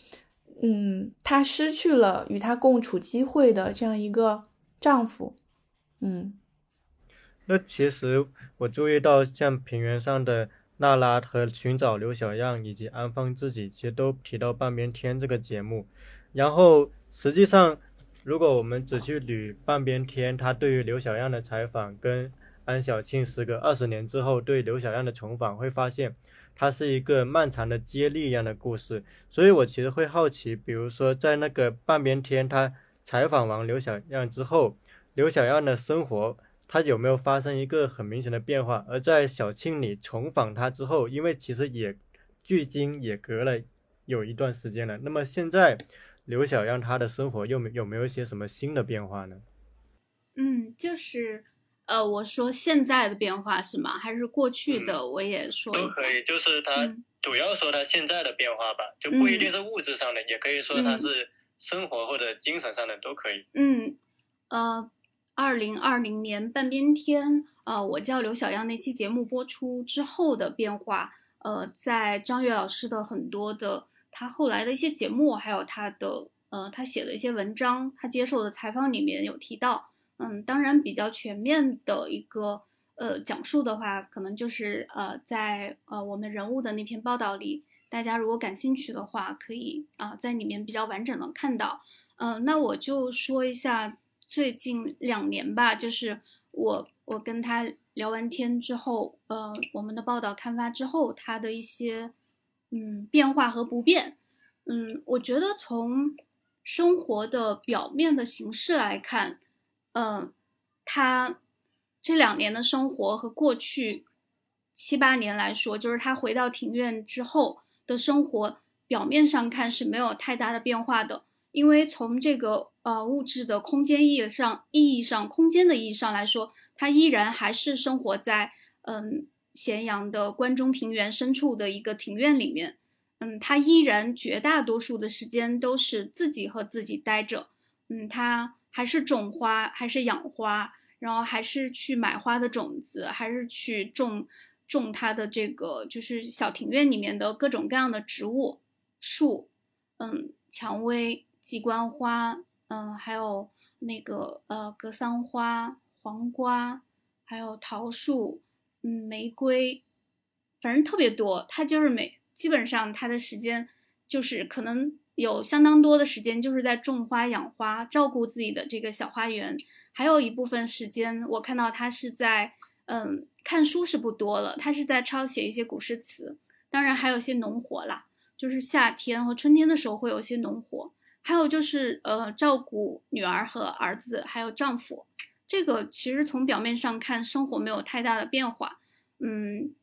嗯，她失去了与她共处机会的这样一个丈夫，嗯。那其实我注意到，像平原上的娜拉和寻找刘小样以及安放自己，其实都提到半边天这个节目。然后实际上，如果我们只去捋半边天，他对于刘小样的采访，跟安小庆时隔二十年之后对刘小样的重访，会发现它是一个漫长的接力一样的故事。所以我其实会好奇，比如说在那个半边天，他采访完刘小样之后，刘小样的生活。他有没有发生一个很明显的变化？而在小庆里重访他之后，因为其实也距今也隔了有一段时间了。那么现在刘小样他的生活又没有没有一些什么新的变化呢？嗯，就是呃，我说现在的变化是吗？还是过去的？我也说都可以，就是他主要说他现在的变化吧，就不一定是物质上的，也可以说他是生活或者精神上的都可以。嗯，呃。二零二零年半边天，呃，我叫刘小样那期节目播出之后的变化，呃，在张悦老师的很多的他后来的一些节目，还有他的呃他写的一些文章，他接受的采访里面有提到，嗯，当然比较全面的一个呃讲述的话，可能就是呃在呃我们人物的那篇报道里，大家如果感兴趣的话，可以啊在里面比较完整的看到，嗯，那我就说一下。最近两年吧，就是我我跟他聊完天之后，呃，我们的报道刊发之后，他的一些嗯变化和不变，嗯，我觉得从生活的表面的形式来看，嗯，他这两年的生活和过去七八年来说，就是他回到庭院之后的生活，表面上看是没有太大的变化的。因为从这个呃物质的空间意义上意义上空间的意义上来说，他依然还是生活在嗯咸阳的关中平原深处的一个庭院里面，嗯，他依然绝大多数的时间都是自己和自己待着，嗯，他还是种花，还是养花，然后还是去买花的种子，还是去种种他的这个就是小庭院里面的各种各样的植物树，嗯，蔷薇。鸡冠花，嗯，还有那个呃格桑花、黄瓜，还有桃树，嗯，玫瑰，反正特别多。他就是每基本上他的时间就是可能有相当多的时间就是在种花、养花、照顾自己的这个小花园。还有一部分时间，我看到他是在嗯看书是不多了，他是在抄写一些古诗词。当然还有一些农活啦，就是夏天和春天的时候会有一些农活。还有就是，呃，照顾女儿和儿子，还有丈夫，这个其实从表面上看，生活没有太大的变化，嗯，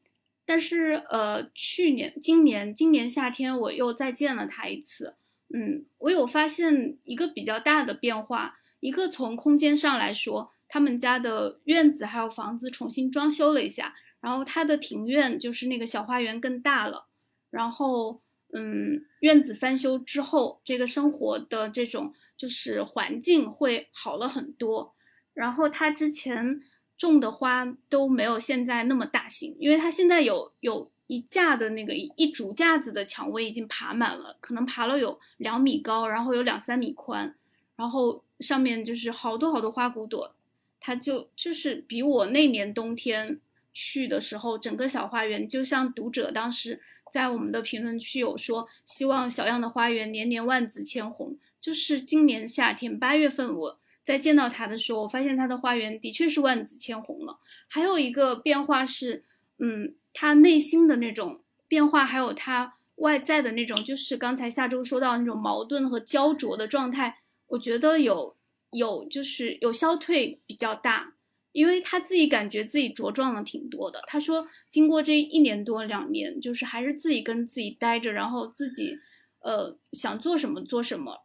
但是，呃，去年、今年、今年夏天我又再见了他一次，嗯，我有发现一个比较大的变化，一个从空间上来说，他们家的院子还有房子重新装修了一下，然后他的庭院就是那个小花园更大了，然后。嗯，院子翻修之后，这个生活的这种就是环境会好了很多。然后他之前种的花都没有现在那么大型，因为他现在有有一架的那个一竹架子的蔷薇已经爬满了，可能爬了有两米高，然后有两三米宽，然后上面就是好多好多花骨朵。他就就是比我那年冬天去的时候，整个小花园就像读者当时。在我们的评论区有说，希望小样的花园年年万紫千红。就是今年夏天八月份，我在见到他的时候，我发现他的花园的确是万紫千红了。还有一个变化是，嗯，他内心的那种变化，还有他外在的那种，就是刚才下周说到那种矛盾和焦灼的状态，我觉得有有就是有消退比较大。因为他自己感觉自己茁壮了挺多的。他说，经过这一年多两年，就是还是自己跟自己待着，然后自己，呃，想做什么做什么，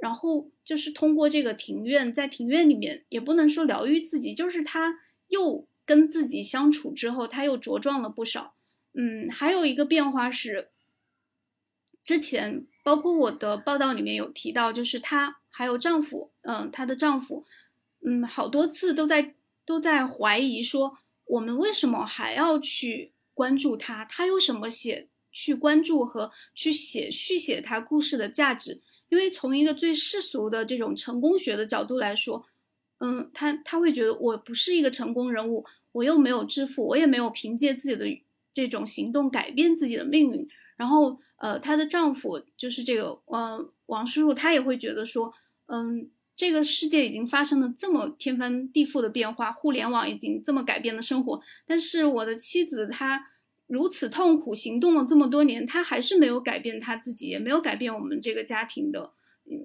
然后就是通过这个庭院，在庭院里面也不能说疗愈自己，就是他又跟自己相处之后，他又茁壮了不少。嗯，还有一个变化是，之前包括我的报道里面有提到，就是她还有丈夫，嗯，她的丈夫，嗯，好多次都在。都在怀疑说，我们为什么还要去关注他？他有什么写去关注和去写续写他故事的价值？因为从一个最世俗的这种成功学的角度来说，嗯，他他会觉得我不是一个成功人物，我又没有致富，我也没有凭借自己的这种行动改变自己的命运。然后，呃，她的丈夫就是这个，呃，王叔叔，他也会觉得说，嗯，这个世界已经发生了这么天翻地覆的变化，互联网已经这么改变了生活，但是我的妻子她如此痛苦，行动了这么多年，他还是没有改变他自己，也没有改变我们这个家庭的。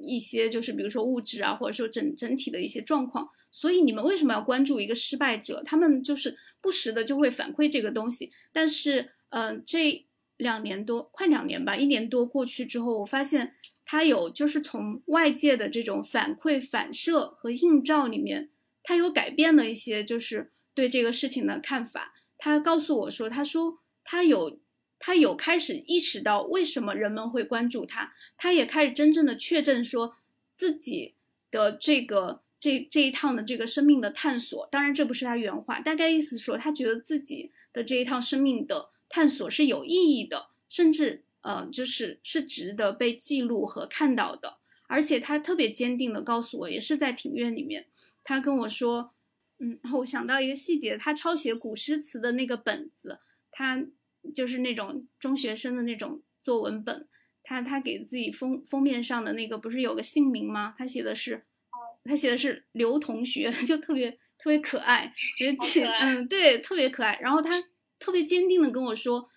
一些就是比如说物质啊，或者说整整体的一些状况，所以你们为什么要关注一个失败者？他们就是不时的就会反馈这个东西。但是，嗯，这两年多，快两年吧，一年多过去之后，我发现他有就是从外界的这种反馈、反射和映照里面，他有改变了一些就是对这个事情的看法。他告诉我说，他说他有。他有开始意识到为什么人们会关注他，他也开始真正的确证说自己的这个这这一趟的这个生命的探索。当然，这不是他原话，大概意思说他觉得自己的这一趟生命的探索是有意义的，甚至呃就是是值得被记录和看到的。而且他特别坚定的告诉我，也是在庭院里面，他跟我说，嗯，我想到一个细节，他抄写古诗词的那个本子，他。就是那种中学生的那种作文本，他他给自己封封面上的那个不是有个姓名吗？他写的是，他写的是刘同学，就特别特别可爱，觉得嗯对，特别可爱。然后他特别坚定的跟我说，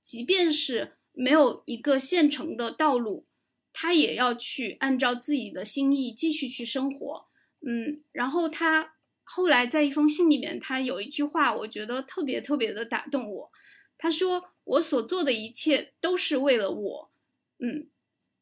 即便是没有一个现成的道路，他也要去按照自己的心意继续去生活。嗯，然后他后来在一封信里面，他有一句话，我觉得特别特别的打动我。他说：“我所做的一切都是为了我，嗯，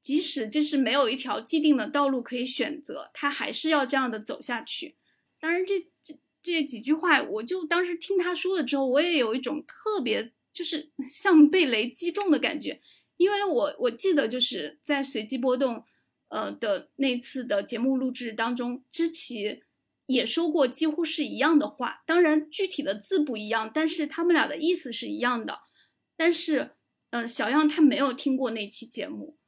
即使就是没有一条既定的道路可以选择，他还是要这样的走下去。当然，这这这几句话，我就当时听他说了之后，我也有一种特别就是 像被雷击中的感觉，因为我我记得就是在随机波动，呃的那次的节目录制当中，知棋。”也说过几乎是一样的话，当然具体的字不一样，但是他们俩的意思是一样的。但是，呃，小样他没有听过那期节目，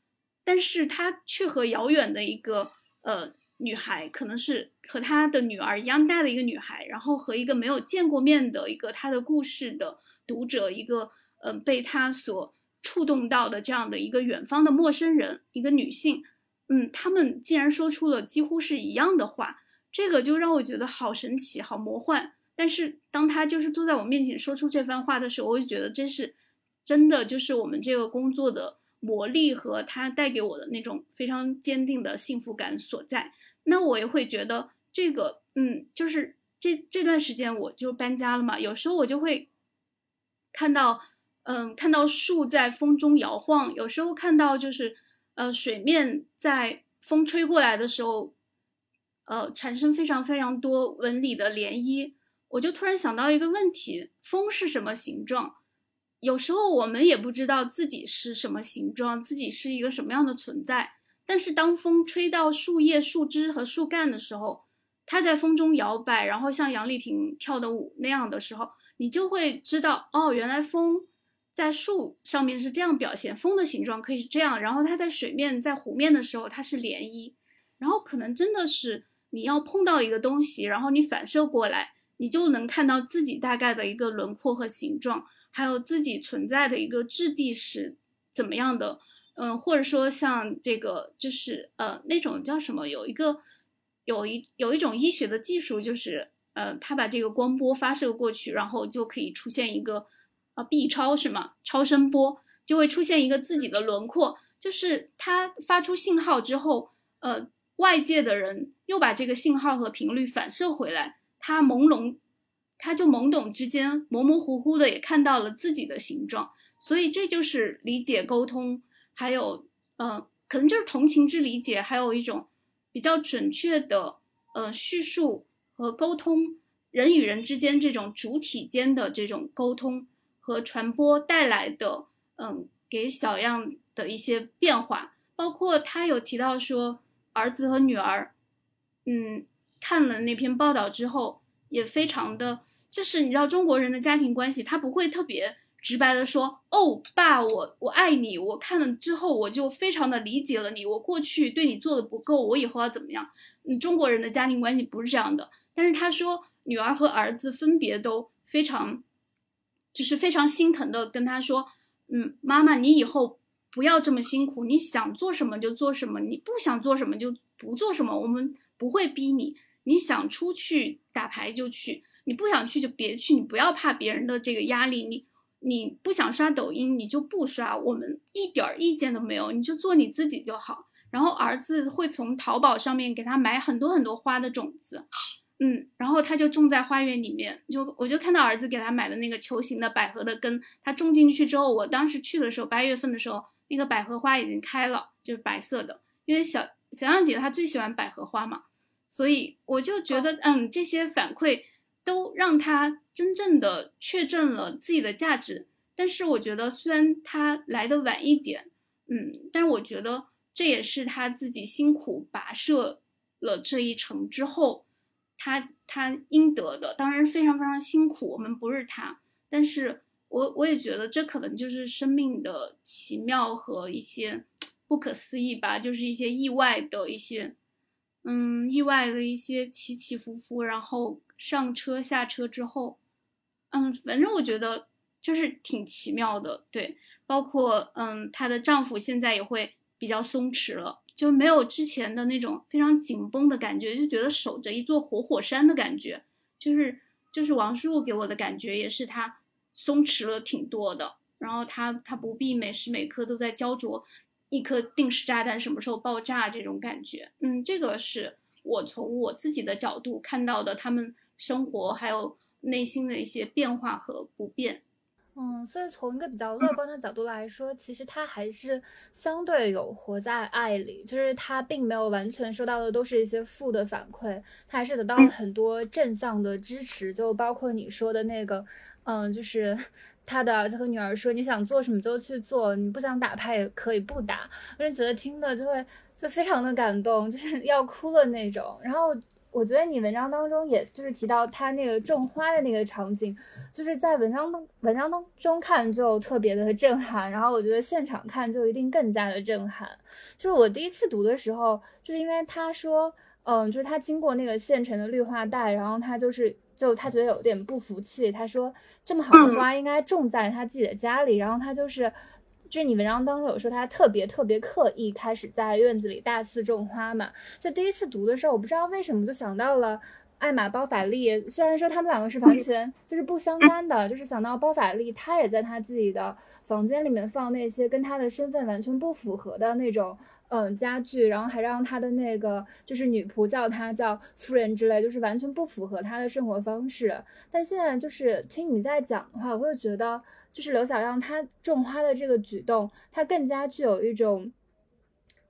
但是他却和遥远的一个呃女孩，可能是和他的女儿一样大的一个女孩，然后和一个没有见过面的一个他的故事的读者，一个呃被他所触动到的这样的一个远方的陌生人，一个女性，嗯，他们竟然说出了几乎是一样的话。这个就让我觉得好神奇，好魔幻。但是当他就是坐在我面前说出这番话的时候，我就觉得这是真的，就是我们这个工作的魔力和他带给我的那种非常坚定的幸福感所在。那我也会觉得这个，嗯，就是这这段时间我就搬家了嘛，有时候我就会看到，嗯，看到树在风中摇晃，有时候看到就是呃水面在风吹过来的时候。呃，产生非常非常多纹理的涟漪，我就突然想到一个问题：风是什么形状？有时候我们也不知道自己是什么形状，自己是一个什么样的存在。但是当风吹到树叶、树枝和树干的时候，它在风中摇摆，然后像杨丽萍跳的舞那样的时候，你就会知道，哦，原来风在树上面是这样表现，风的形状可以是这样。然后它在水面、在湖面的时候，它是涟漪，然后可能真的是。你要碰到一个东西，然后你反射过来，你就能看到自己大概的一个轮廓和形状，还有自己存在的一个质地是怎么样的。嗯，或者说像这个，就是呃那种叫什么，有一个有一有一种医学的技术，就是呃他把这个光波发射过去，然后就可以出现一个啊 B 超是吗？超声波就会出现一个自己的轮廓，就是它发出信号之后，呃。外界的人又把这个信号和频率反射回来，他朦胧，他就懵懂之间模模糊糊的也看到了自己的形状，所以这就是理解沟通，还有呃，可能就是同情之理解，还有一种比较准确的呃叙述和沟通，人与人之间这种主体间的这种沟通和传播带来的嗯，给小样的一些变化，包括他有提到说。儿子和女儿，嗯，看了那篇报道之后，也非常的，就是你知道中国人的家庭关系，他不会特别直白的说，哦，爸，我我爱你，我看了之后我就非常的理解了你，我过去对你做的不够，我以后要怎么样？嗯，中国人的家庭关系不是这样的，但是他说女儿和儿子分别都非常，就是非常心疼的跟他说，嗯，妈妈，你以后不要这么辛苦，你想做什么就做什么，你不想做什么就不做什么，我们不会逼你，你想出去打牌就去。你不想去就别去，你不要怕别人的这个压力。你你不想刷抖音，你就不刷，我们一点儿意见都没有，你就做你自己就好。然后儿子会从淘宝上面给他买很多很多花的种子，嗯，然后他就种在花园里面。就我就看到儿子给他买的那个球形的百合的根，他种进去之后，我当时去的时候八月份的时候，那个百合花已经开了，就是白色的。因为小小样姐她最喜欢百合花嘛，所以我就觉得，嗯，这些反馈。都让她真正的确证了自己的价值，但是我觉得虽然她来的晚一点，嗯，但是我觉得这也是她自己辛苦跋涉了这一程之后，她她应得的。当然非常非常辛苦，我们不是她，但是我我也觉得这可能就是生命的奇妙和一些不可思议吧，就是一些意外的一些，嗯，意外的一些起起伏伏，然后。上车下车之后，嗯，反正我觉得就是挺奇妙的，对，包括嗯，她的丈夫现在也会比较松弛了，就没有之前的那种非常紧绷的感觉，就觉得守着一座活火山的感觉，就是就是王叔给我的感觉也是他松弛了挺多的，然后他他不必每时每刻都在焦灼一颗定时炸弹什么时候爆炸这种感觉，嗯，这个是我从我自己的角度看到的他们。生活还有内心的一些变化和不变，嗯，所以从一个比较乐观的角度来说，其实他还是相对有活在爱里，就是他并没有完全收到的都是一些负的反馈，他还是得到了很多正向的支持，就包括你说的那个，嗯，就是他的儿子和女儿说你想做什么就去做，你不想打牌也可以不打，我就觉得听的就会就非常的感动，就是要哭的那种，然后。我觉得你文章当中，也就是提到他那个种花的那个场景，就是在文章当文章当中看就特别的震撼，然后我觉得现场看就一定更加的震撼。就是我第一次读的时候，就是因为他说，嗯，就是他经过那个县城的绿化带，然后他就是就他觉得有点不服气，他说这么好的花应该种在他自己的家里，然后他就是。就是你文章当中有说他特别特别刻意开始在院子里大肆种花嘛？就第一次读的时候，我不知道为什么就想到了。艾玛·包法利，虽然说他们两个是完全就是不相干的，就是想到包法利，他也在他自己的房间里面放那些跟他的身份完全不符合的那种嗯家具，然后还让他的那个就是女仆叫他叫夫人之类，就是完全不符合他的生活方式。但现在就是听你在讲的话，我会觉得就是刘小样他种花的这个举动，他更加具有一种。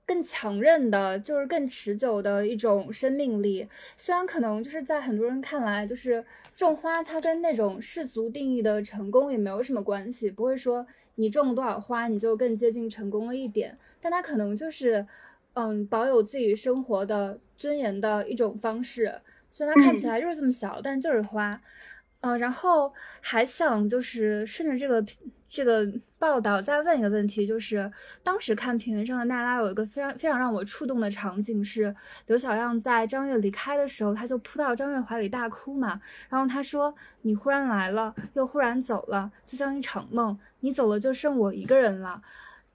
更强韧的，就是更持久的一种生命力。虽然可能就是在很多人看来，就是种花，它跟那种世俗定义的成功也没有什么关系，不会说你种了多少花，你就更接近成功了一点。但它可能就是，嗯，保有自己生活的尊严的一种方式。虽然它看起来就是这么小，但就是花。嗯，然后还想就是顺着这个。这个报道再问一个问题，就是当时看平原上的奈拉有一个非常非常让我触动的场景，是刘小样在张悦离开的时候，他就扑到张悦怀里大哭嘛。然后他说：“你忽然来了，又忽然走了，就像一场梦。你走了，就剩我一个人了。”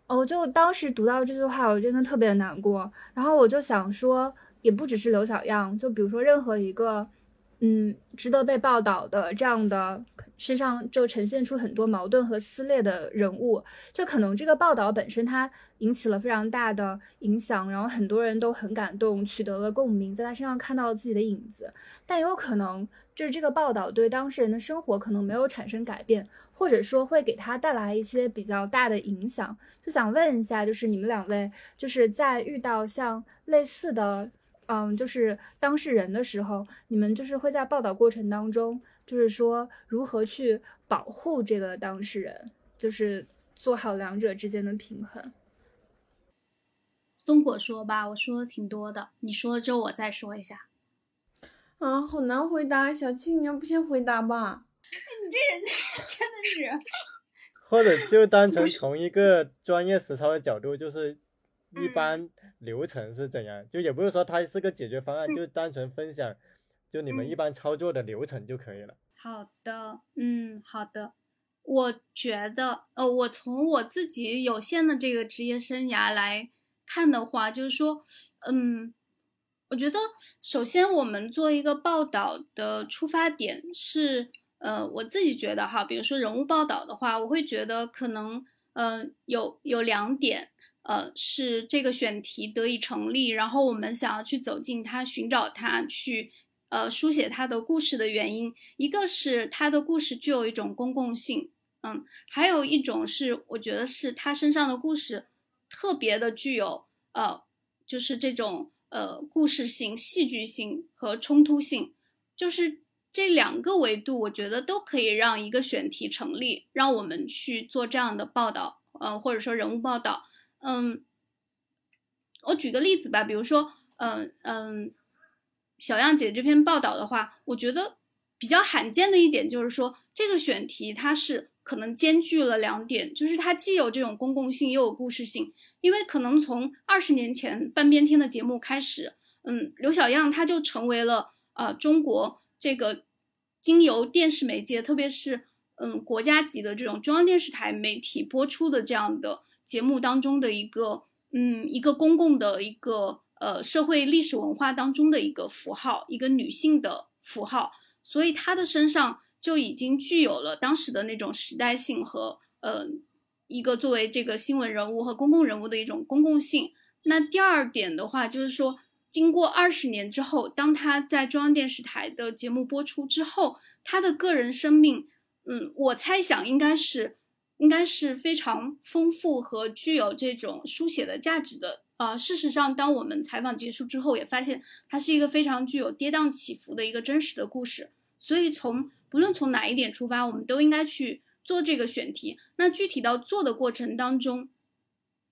哦，就当时读到这句话，我真的特别难过。然后我就想说，也不只是刘小样，就比如说任何一个。嗯，值得被报道的这样的身上就呈现出很多矛盾和撕裂的人物，就可能这个报道本身它引起了非常大的影响，然后很多人都很感动，取得了共鸣，在他身上看到了自己的影子。但也有可能就是这个报道对当事人的生活可能没有产生改变，或者说会给他带来一些比较大的影响。就想问一下，就是你们两位就是在遇到像类似的。嗯，就是当事人的时候，你们就是会在报道过程当中，就是说如何去保护这个当事人，就是做好两者之间的平衡。松果说吧，我说的挺多的，你说了之后我再说一下。啊，好难回答，小七，你要不先回答吧？你这人真的是，或者就单纯从一个专业实操的角度，就是一般流程是怎样，就也不是说它是个解决方案，就单纯分享，就你们一般操作的流程就可以了。好的，嗯，好的。我觉得，呃，我从我自己有限的这个职业生涯来看的话，就是说，嗯，我觉得首先我们做一个报道的出发点是。呃，我自己觉得哈，比如说人物报道的话，我会觉得可能，呃，有有两点，呃，是这个选题得以成立，然后我们想要去走进它，寻找它，去，呃，书写它的故事的原因，一个是它的故事具有一种公共性，嗯，还有一种是我觉得是他身上的故事特别的具有，呃，就是这种呃故事性、戏剧性和冲突性，就是。这两个维度，我觉得都可以让一个选题成立，让我们去做这样的报道，嗯，或者说人物报道，嗯，我举个例子吧，比如说，嗯嗯，小样姐这篇报道的话，我觉得比较罕见的一点就是说，这个选题它是可能兼具了两点，就是它既有这种公共性，又有故事性，因为可能从二十年前半边天的节目开始，嗯，刘小样他就成为了呃中国。这个经由电视媒介，特别是嗯国家级的这种中央电视台媒体播出的这样的节目当中的一个嗯一个公共的一个呃社会历史文化当中的一个符号，一个女性的符号，所以她的身上就已经具有了当时的那种时代性和呃一个作为这个新闻人物和公共人物的一种公共性。那第二点的话，就是说。经过二十年之后，当她在中央电视台的节目播出之后，她的个人生命，嗯，我猜想应该是，应该是非常丰富和具有这种书写的价值的。啊，事实上，当我们采访结束之后，也发现它是一个非常具有跌宕起伏的一个真实的故事。所以，从不论从哪一点出发，我们都应该去做这个选题。那具体到做的过程当中，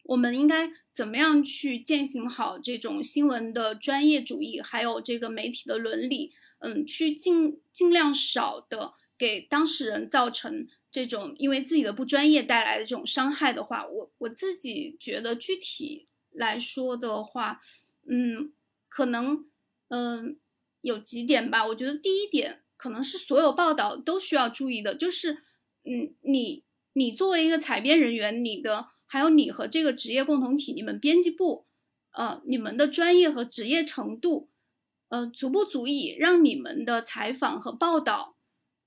我们应该怎么样去践行好这种新闻的专业主义，还有这个媒体的伦理？嗯，去尽尽量少的给当事人造成这种因为自己的不专业带来的这种伤害的话，我我自己觉得具体来说的话，嗯，可能嗯有几点吧。我觉得第一点可能是所有报道都需要注意的，就是嗯，你你作为一个采编人员，你的。还有你和这个职业共同体，你们编辑部，呃，你们的专业和职业程度，呃，足不足以让你们的采访和报道，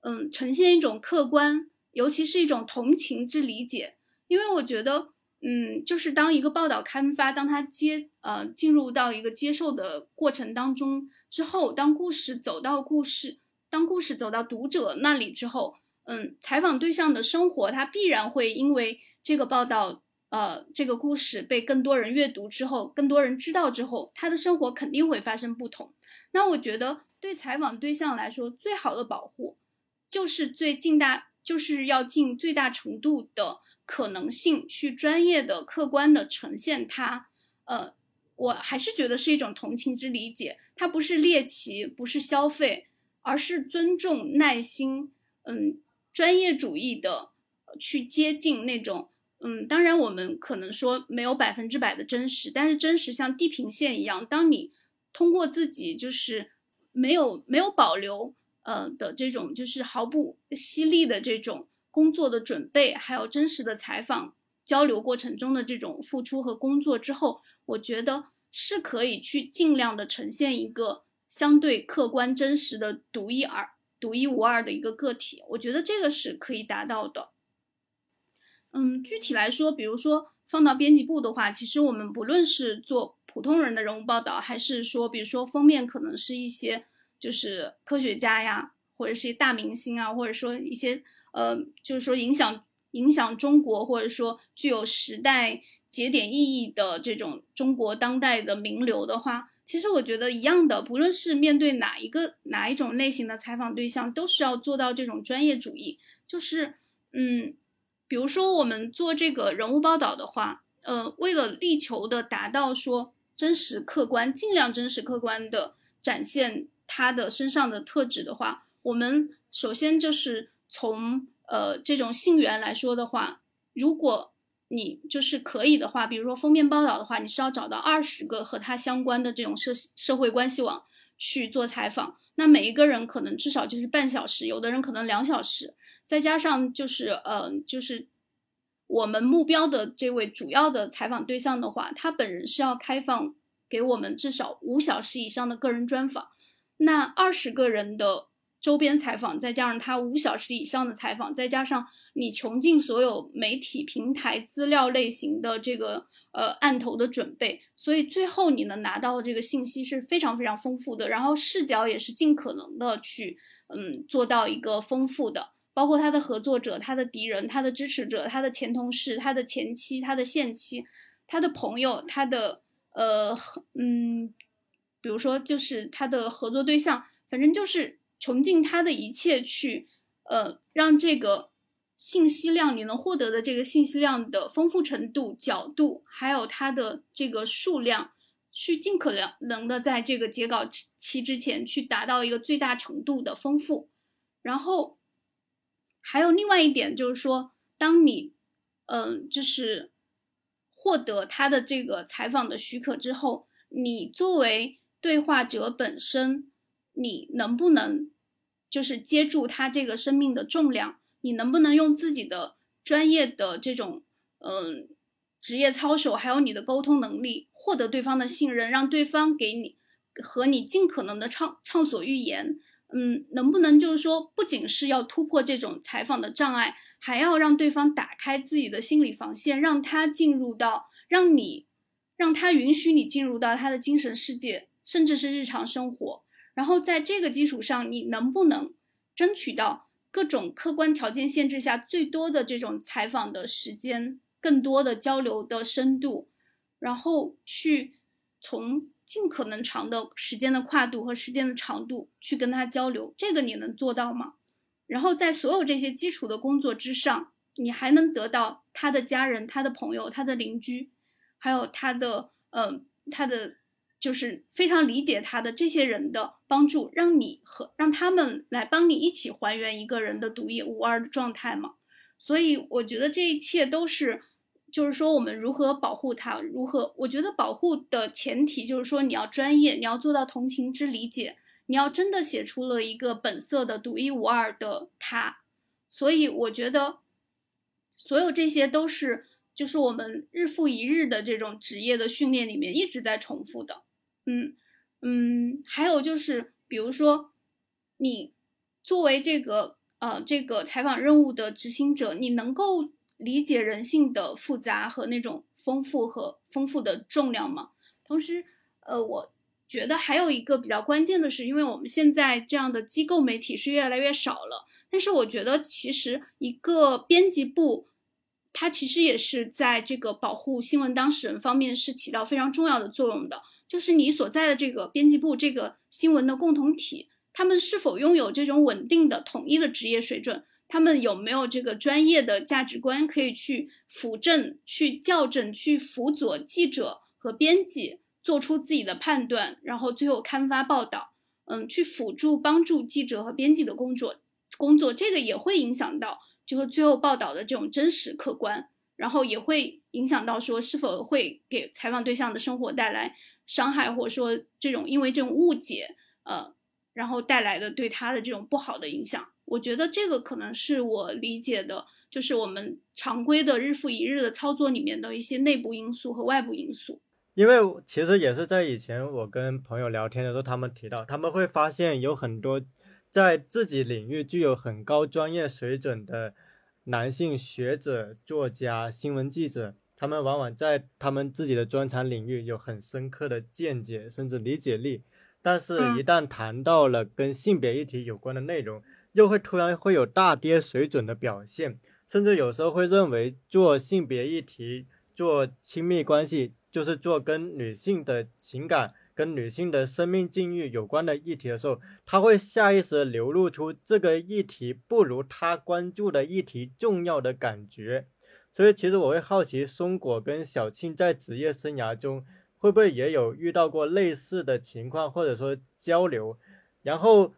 嗯，呈现一种客观，尤其是一种同情之理解。因为我觉得，嗯，就是当一个报道刊发，当他接，呃，进入到一个接受的过程当中之后，当故事走到故事，当故事走到读者那里之后，嗯，采访对象的生活，他必然会因为这个报道。呃，这个故事被更多人阅读之后，更多人知道之后，他的生活肯定会发生不同。那我觉得，对采访对象来说，最好的保护，就是最尽大，就是要尽最大程度的可能性去专业的、客观的呈现它。呃，我还是觉得是一种同情之理解，它不是猎奇，不是消费，而是尊重、耐心，嗯，专业主义的去接近那种。嗯，当然，我们可能说没有百分之百的真实，但是真实像地平线一样，当你通过自己就是没有没有保留呃的这种就是毫不犀利的这种工作的准备，还有真实的采访交流过程中的这种付出和工作之后，我觉得是可以去尽量的呈现一个相对客观真实的独一二独一无二的一个个体，我觉得这个是可以达到的。嗯，具体来说，比如说放到编辑部的话，其实我们不论是做普通人的人物报道，还是说，比如说封面可能是一些就是科学家呀，或者是一些大明星啊，或者说一些呃，就是说影响影响中国，或者说具有时代节点意义的这种中国当代的名流的话，其实我觉得一样的，不论是面对哪一个哪一种类型的采访对象，都需要做到这种专业主义，就是嗯。比如说，我们做这个人物报道的话，呃，为了力求的达到说真实客观，尽量真实客观的展现他的身上的特质的话，我们首先就是从呃这种性缘来说的话，如果你就是可以的话，比如说封面报道的话，你是要找到二十个和他相关的这种社社会关系网去做采访，那每一个人可能至少就是半小时，有的人可能两小时，再加上就是呃就是我们目标的这位主要的采访对象的话，他本人是要开放给我们至少五小时以上的个人专访，那二十个人的。周边采访，再加上他五小时以上的采访，再加上你穷尽所有媒体平台资料类型的这个呃案头的准备，所以最后你能拿到的这个信息是非常非常丰富的，然后视角也是尽可能的去嗯做到一个丰富的，包括他的合作者、他的敌人、他的支持者、他的前同事、他的前妻、他的现妻、他的朋友、他的呃嗯，比如说就是他的合作对象，反正就是。穷尽他的一切去，呃，让这个信息量你能获得的这个信息量的丰富程度、角度，还有它的这个数量，去尽可能的在这个截稿期之前去达到一个最大程度的丰富。然后还有另外一点就是说，当你，嗯，就是获得他的这个采访的许可之后，你作为对话者本身，你能不能？就是接住他这个生命的重量，你能不能用自己的专业的这种嗯职业操守，还有你的沟通能力，获得对方的信任，让对方给你和你尽可能的畅畅所欲言？嗯，能不能就是说，不仅是要突破这种采访的障碍，还要让对方打开自己的心理防线，让他进入到，让你让他允许你进入到他的精神世界，甚至是日常生活。然后在这个基础上，你能不能争取到各种客观条件限制下最多的这种采访的时间，更多的交流的深度，然后去从尽可能长的时间的跨度和时间的长度去跟他交流，这个你能做到吗？然后在所有这些基础的工作之上，你还能得到他的家人、他的朋友、他的邻居，还有他的嗯，他的。就是非常理解他的这些人的帮助，让你和让他们来帮你一起还原一个人的独一无二的状态嘛。所以我觉得这一切都是，就是说我们如何保护他，如何？我觉得保护的前提就是说你要专业，你要做到同情之理解，你要真的写出了一个本色的独一无二的他。所以我觉得，所有这些都是就是我们日复一日的这种职业的训练里面一直在重复的。嗯嗯，还有就是，比如说，你作为这个呃这个采访任务的执行者，你能够理解人性的复杂和那种丰富和丰富的重量吗？同时，呃，我觉得还有一个比较关键的是，因为我们现在这样的机构媒体是越来越少了，但是我觉得其实一个编辑部，它其实也是在这个保护新闻当事人方面是起到非常重要的作用的。就是你所在的这个编辑部，这个新闻的共同体，他们是否拥有这种稳定的、统一的职业水准？他们有没有这个专业的价值观，可以去辅正、去校正、去辅佐记者和编辑做出自己的判断，然后最后刊发报道？嗯，去辅助、帮助记者和编辑的工作工作，这个也会影响到，就是最后报道的这种真实客观，然后也会影响到说是否会给采访对象的生活带来。伤害或者说这种因为这种误解，呃，然后带来的对他的这种不好的影响，我觉得这个可能是我理解的，就是我们常规的日复一日的操作里面的一些内部因素和外部因素。因为其实也是在以前我跟朋友聊天的时候，他们提到他们会发现有很多在自己领域具有很高专业水准的男性学者、作家、新闻记者。他们往往在他们自己的专长领域有很深刻的见解，甚至理解力，但是，一旦谈到了跟性别议题有关的内容，又会突然会有大跌水准的表现，甚至有时候会认为做性别议题、做亲密关系，就是做跟女性的情感、跟女性的生命境遇有关的议题的时候，他会下意识流露出这个议题不如他关注的议题重要的感觉。所以，其实我会好奇，松果跟小庆在职业生涯中会不会也有遇到过类似的情况，或者说交流。然后，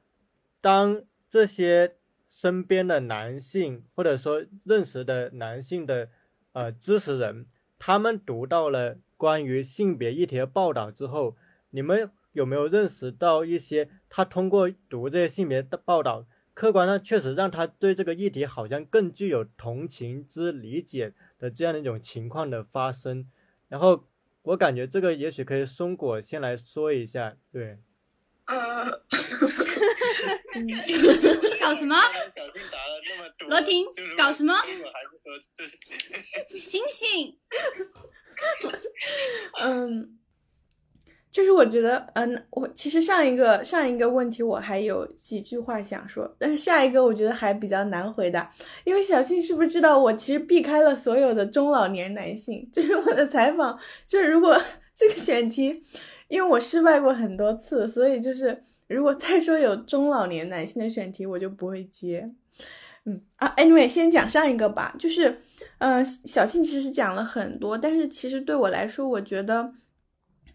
当这些身边的男性或者说认识的男性的呃知识人，他们读到了关于性别议题的报道之后，你们有没有认识到一些他通过读这些性别的报道，客观上确实让他对这个议题好像更具有同情之理解的这样的一种情况的发生？然后我感觉这个也许可以松果先来说一下，对。呃，搞什么？罗婷，搞什么？醒醒！嗯，就是我觉得，嗯，我其实上一个上一个问题我还有几句话想说，但是下一个我觉得还比较难回答，因为小庆是不是知道我其实避开了所有的中老年男性？就是我的采访，就是如果 这个选题。因为我失败过很多次，所以就是如果再说有中老年男性的选题，我就不会接。嗯啊，anyway，先讲上一个吧。就是，呃，小庆其实讲了很多，但是其实对我来说，我觉得，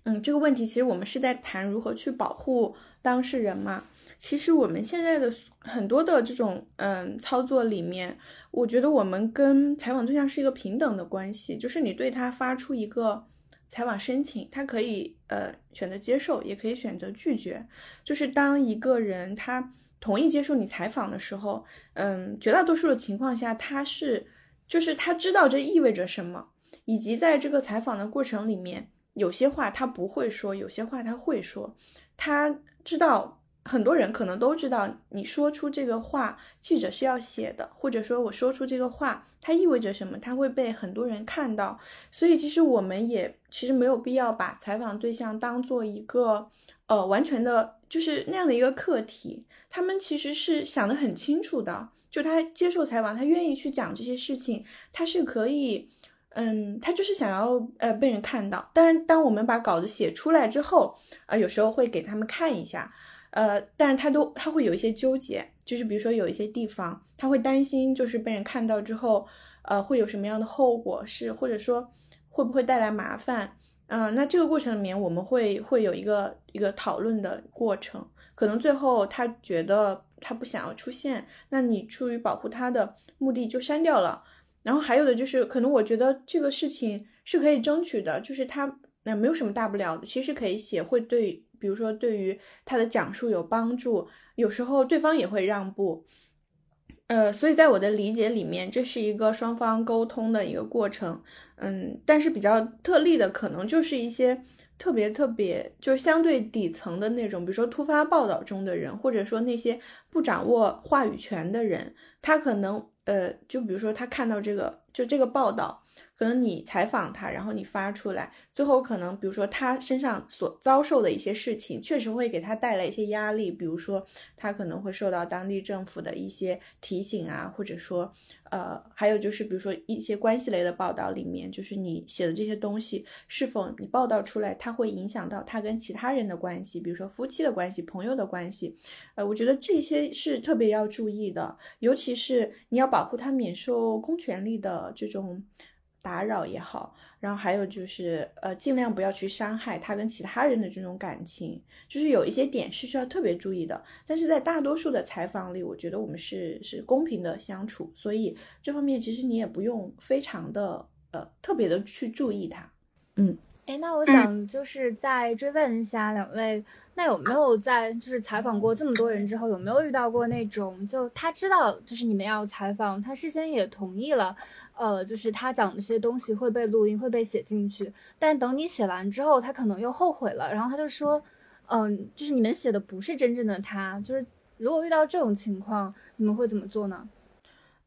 嗯，这个问题其实我们是在谈如何去保护当事人嘛。其实我们现在的很多的这种嗯操作里面，我觉得我们跟采访对象是一个平等的关系，就是你对他发出一个。采访申请，他可以呃选择接受，也可以选择拒绝。就是当一个人他同意接受你采访的时候，嗯，绝大多数的情况下，他是就是他知道这意味着什么，以及在这个采访的过程里面，有些话他不会说，有些话他会说，他知道。很多人可能都知道，你说出这个话，记者是要写的，或者说我说出这个话，它意味着什么？它会被很多人看到。所以其实我们也其实没有必要把采访对象当做一个呃完全的，就是那样的一个课题。他们其实是想得很清楚的，就他接受采访，他愿意去讲这些事情，他是可以，嗯，他就是想要呃被人看到。当然，当我们把稿子写出来之后，呃，有时候会给他们看一下。呃，但是他都他会有一些纠结，就是比如说有一些地方他会担心，就是被人看到之后，呃，会有什么样的后果，是或者说会不会带来麻烦？嗯，那这个过程里面我们会会有一个一个讨论的过程，可能最后他觉得他不想要出现，那你出于保护他的目的就删掉了。然后还有的就是，可能我觉得这个事情是可以争取的，就是他那没有什么大不了的，其实可以写，会对。比如说，对于他的讲述有帮助，有时候对方也会让步，呃，所以在我的理解里面，这是一个双方沟通的一个过程，嗯，但是比较特例的，可能就是一些特别特别，就是相对底层的那种，比如说突发报道中的人，或者说那些不掌握话语权的人，他可能，呃，就比如说他看到这个，就这个报道。可能你采访他，然后你发出来，最后可能比如说他身上所遭受的一些事情，确实会给他带来一些压力。比如说他可能会受到当地政府的一些提醒啊，或者说，呃，还有就是比如说一些关系类的报道里面，就是你写的这些东西是否你报道出来，它会影响到他跟其他人的关系，比如说夫妻的关系、朋友的关系。呃，我觉得这些是特别要注意的，尤其是你要保护他免受公权力的这种。打扰也好，然后还有就是，呃，尽量不要去伤害他跟其他人的这种感情，就是有一些点是需要特别注意的。但是在大多数的采访里，我觉得我们是是公平的相处，所以这方面其实你也不用非常的呃特别的去注意他，嗯。哎，那我想就是再追问一下两位，那有没有在就是采访过这么多人之后，有没有遇到过那种就他知道就是你们要采访，他事先也同意了，呃，就是他讲的这些东西会被录音会被写进去，但等你写完之后，他可能又后悔了，然后他就说，嗯，就是你们写的不是真正的他，就是如果遇到这种情况，你们会怎么做呢？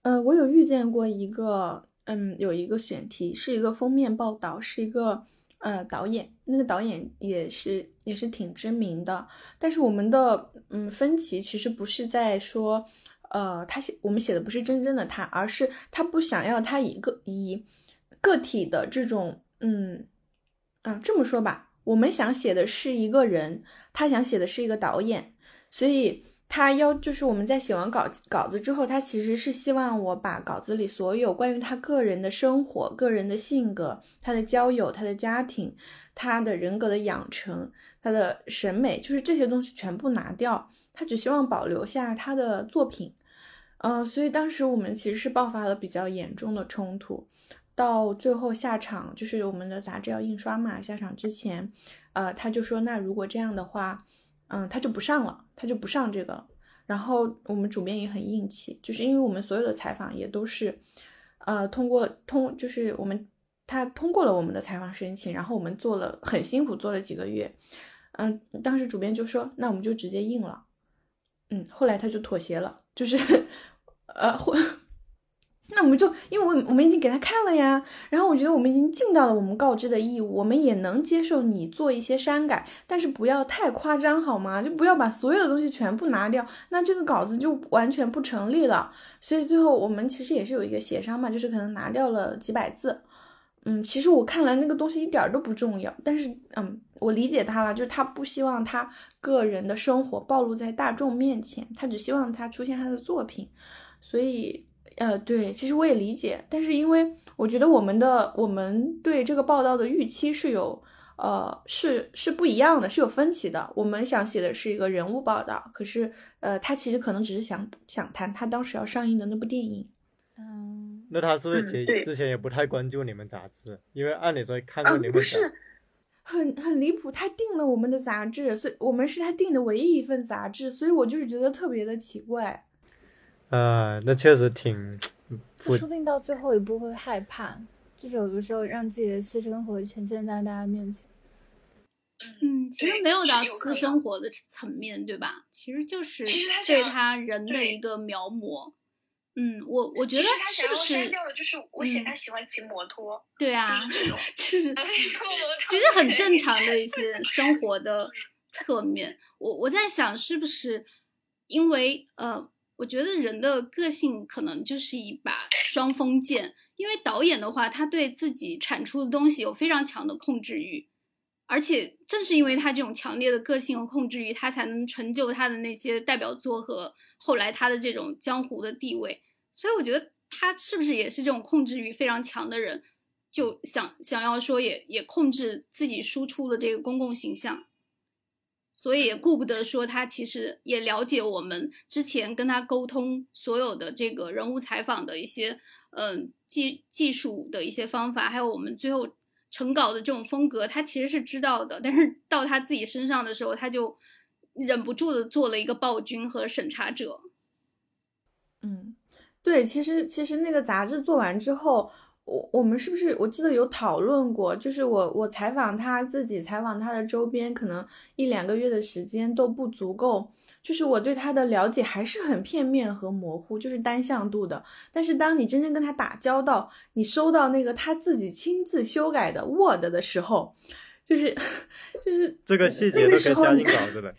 嗯，我有遇见过一个，嗯，有一个选题是一个封面报道，是一个。呃，导演那个导演也是也是挺知名的，但是我们的嗯分歧其实不是在说，呃，他写我们写的不是真正的他，而是他不想要他一个以个体的这种嗯嗯这么说吧，我们想写的是一个人，他想写的是一个导演，所以。他要就是我们在写完稿稿子之后，他其实是希望我把稿子里所有关于他个人的生活、个人的性格、他的交友、他的家庭、他的人格的养成、他的审美，就是这些东西全部拿掉。他只希望保留下他的作品。嗯，所以当时我们其实是爆发了比较严重的冲突。到最后下场，就是我们的杂志要印刷嘛，下场之前，呃，他就说，那如果这样的话，嗯，他就不上了，他就不上这个了。然后我们主编也很硬气，就是因为我们所有的采访也都是，呃，通过通，就是我们他通过了我们的采访申请，然后我们做了很辛苦做了几个月，嗯，当时主编就说，那我们就直接应了，嗯，后来他就妥协了，就是，呃，或。那我们就，因为我我们已经给他看了呀，然后我觉得我们已经尽到了我们告知的义务，我们也能接受你做一些删改，但是不要太夸张好吗？就不要把所有的东西全部拿掉，那这个稿子就完全不成立了。所以最后我们其实也是有一个协商嘛，就是可能拿掉了几百字。嗯，其实我看来那个东西一点都不重要，但是嗯，我理解他了，就是他不希望他个人的生活暴露在大众面前，他只希望他出现他的作品，所以。呃，对，其实我也理解，但是因为我觉得我们的我们对这个报道的预期是有，呃，是是不一样的，是有分歧的。我们想写的是一个人物报道，可是，呃，他其实可能只是想想谈他当时要上映的那部电影。嗯，那他是不是之之前也不太关注你们杂志？因为按理说看过你们不是，很很离谱，他订了我们的杂志，所以我们是他订的唯一一份杂志，所以我就是觉得特别的奇怪。啊，那确实挺，就说不定到最后一步会害怕，就是有的时候让自己的私生活呈现在大家面前。嗯，其实没有到私生活的层面对吧？其实就是对他人的一个描摹。嗯，我我觉得是不是？掉的就是我写他喜欢骑摩托。对啊，其实其实很正常的一些生活的侧面。我我在想，是不是因为呃。我觉得人的个性可能就是一把双锋剑，因为导演的话，他对自己产出的东西有非常强的控制欲，而且正是因为他这种强烈的个性和控制欲，他才能成就他的那些代表作和后来他的这种江湖的地位。所以我觉得他是不是也是这种控制欲非常强的人，就想想要说也也控制自己输出的这个公共形象。所以也顾不得说，他其实也了解我们之前跟他沟通所有的这个人物采访的一些，嗯技技术的一些方法，还有我们最后成稿的这种风格，他其实是知道的。但是到他自己身上的时候，他就忍不住的做了一个暴君和审查者。嗯，对，其实其实那个杂志做完之后。我我们是不是我记得有讨论过？就是我我采访他自己，采访他的周边，可能一两个月的时间都不足够。就是我对他的了解还是很片面和模糊，就是单向度的。但是当你真正跟他打交道，你收到那个他自己亲自修改的 Word 的时候，就是 就是这个细节都可以加进稿子的。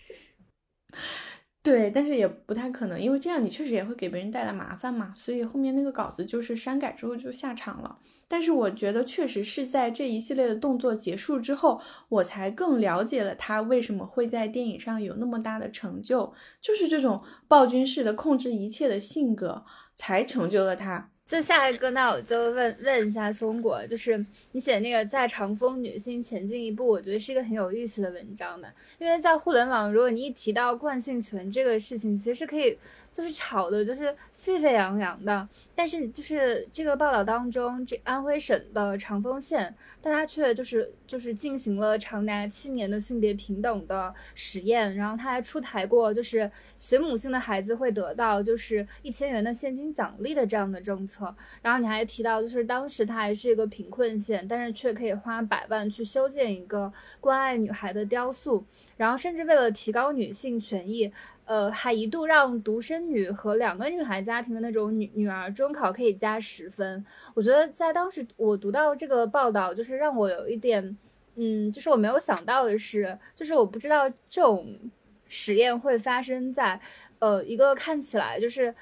对，但是也不太可能，因为这样你确实也会给别人带来麻烦嘛。所以后面那个稿子就是删改之后就下场了。但是我觉得确实是在这一系列的动作结束之后，我才更了解了他为什么会在电影上有那么大的成就，就是这种暴君式的控制一切的性格，才成就了他。就下一个，那我就问问一下松果，就是你写那个在长风女性前进一步，我觉得是一个很有意思的文章嘛。因为在互联网，如果你一提到惯性权这个事情，其实可以就是吵的，就是沸沸扬扬的。但是就是这个报道当中，这安徽省的长丰县，大家却就是就是进行了长达七年的性别平等的实验，然后他还出台过就是随母姓的孩子会得到就是一千元的现金奖励的这样的政策。然后你还提到，就是当时它还是一个贫困县，但是却可以花百万去修建一个关爱女孩的雕塑，然后甚至为了提高女性权益，呃，还一度让独生女和两个女孩家庭的那种女女儿中考可以加十分。我觉得在当时我读到这个报道，就是让我有一点，嗯，就是我没有想到的是，就是我不知道这种实验会发生在，呃，一个看起来就是。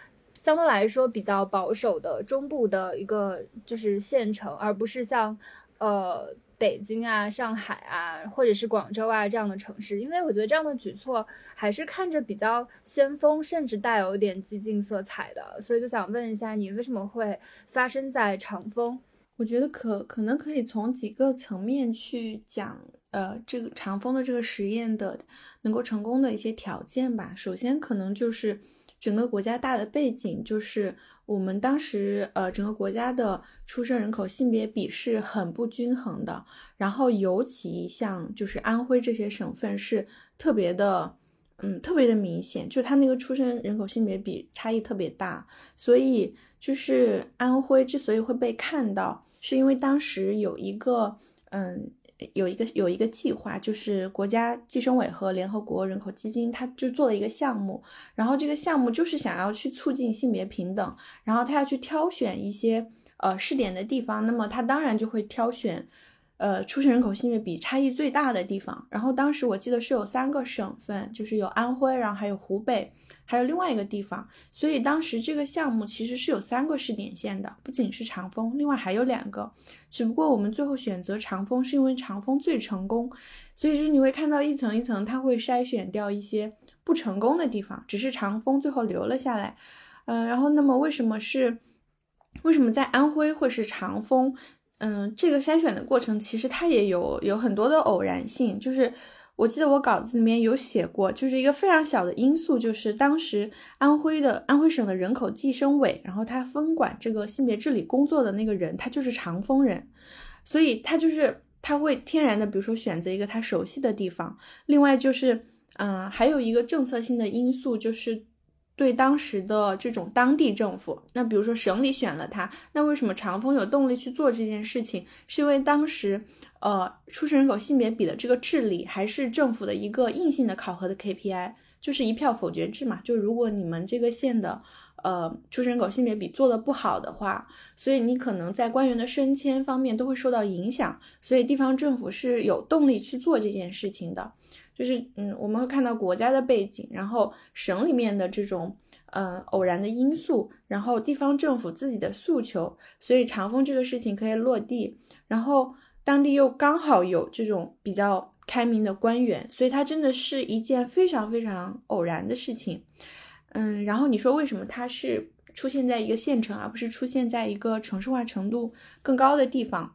相对来说比较保守的中部的一个就是县城，而不是像，呃北京啊、上海啊，或者是广州啊这样的城市，因为我觉得这样的举措还是看着比较先锋，甚至带有一点激进色彩的，所以就想问一下你，为什么会发生在长丰？我觉得可可能可以从几个层面去讲，呃，这个长丰的这个实验的能够成功的一些条件吧。首先可能就是。整个国家大的背景就是我们当时呃整个国家的出生人口性别比是很不均衡的，然后尤其像就是安徽这些省份是特别的。嗯，特别的明显，就他那个出生人口性别比差异特别大，所以就是安徽之所以会被看到，是因为当时有一个，嗯，有一个有一个计划，就是国家计生委和联合国人口基金，他就做了一个项目，然后这个项目就是想要去促进性别平等，然后他要去挑选一些呃试点的地方，那么他当然就会挑选。呃，出生人口性别比差异最大的地方，然后当时我记得是有三个省份，就是有安徽，然后还有湖北，还有另外一个地方。所以当时这个项目其实是有三个试点县的，不仅是长丰，另外还有两个。只不过我们最后选择长丰，是因为长丰最成功。所以就是你会看到一层一层，它会筛选掉一些不成功的地方，只是长丰最后留了下来。嗯，然后那么为什么是为什么在安徽会是长丰？嗯，这个筛选的过程其实它也有有很多的偶然性，就是我记得我稿子里面有写过，就是一个非常小的因素，就是当时安徽的安徽省的人口计生委，然后他分管这个性别治理工作的那个人，他就是长丰人，所以他就是他会天然的，比如说选择一个他熟悉的地方，另外就是，嗯，还有一个政策性的因素就是。对当时的这种当地政府，那比如说省里选了他，那为什么长丰有动力去做这件事情？是因为当时，呃，出生人口性别比的这个治理还是政府的一个硬性的考核的 KPI，就是一票否决制嘛。就如果你们这个县的，呃，出生人口性别比做的不好的话，所以你可能在官员的升迁方面都会受到影响，所以地方政府是有动力去做这件事情的。就是嗯，我们会看到国家的背景，然后省里面的这种呃偶然的因素，然后地方政府自己的诉求，所以长丰这个事情可以落地，然后当地又刚好有这种比较开明的官员，所以它真的是一件非常非常偶然的事情。嗯，然后你说为什么它是出现在一个县城，而不是出现在一个城市化程度更高的地方？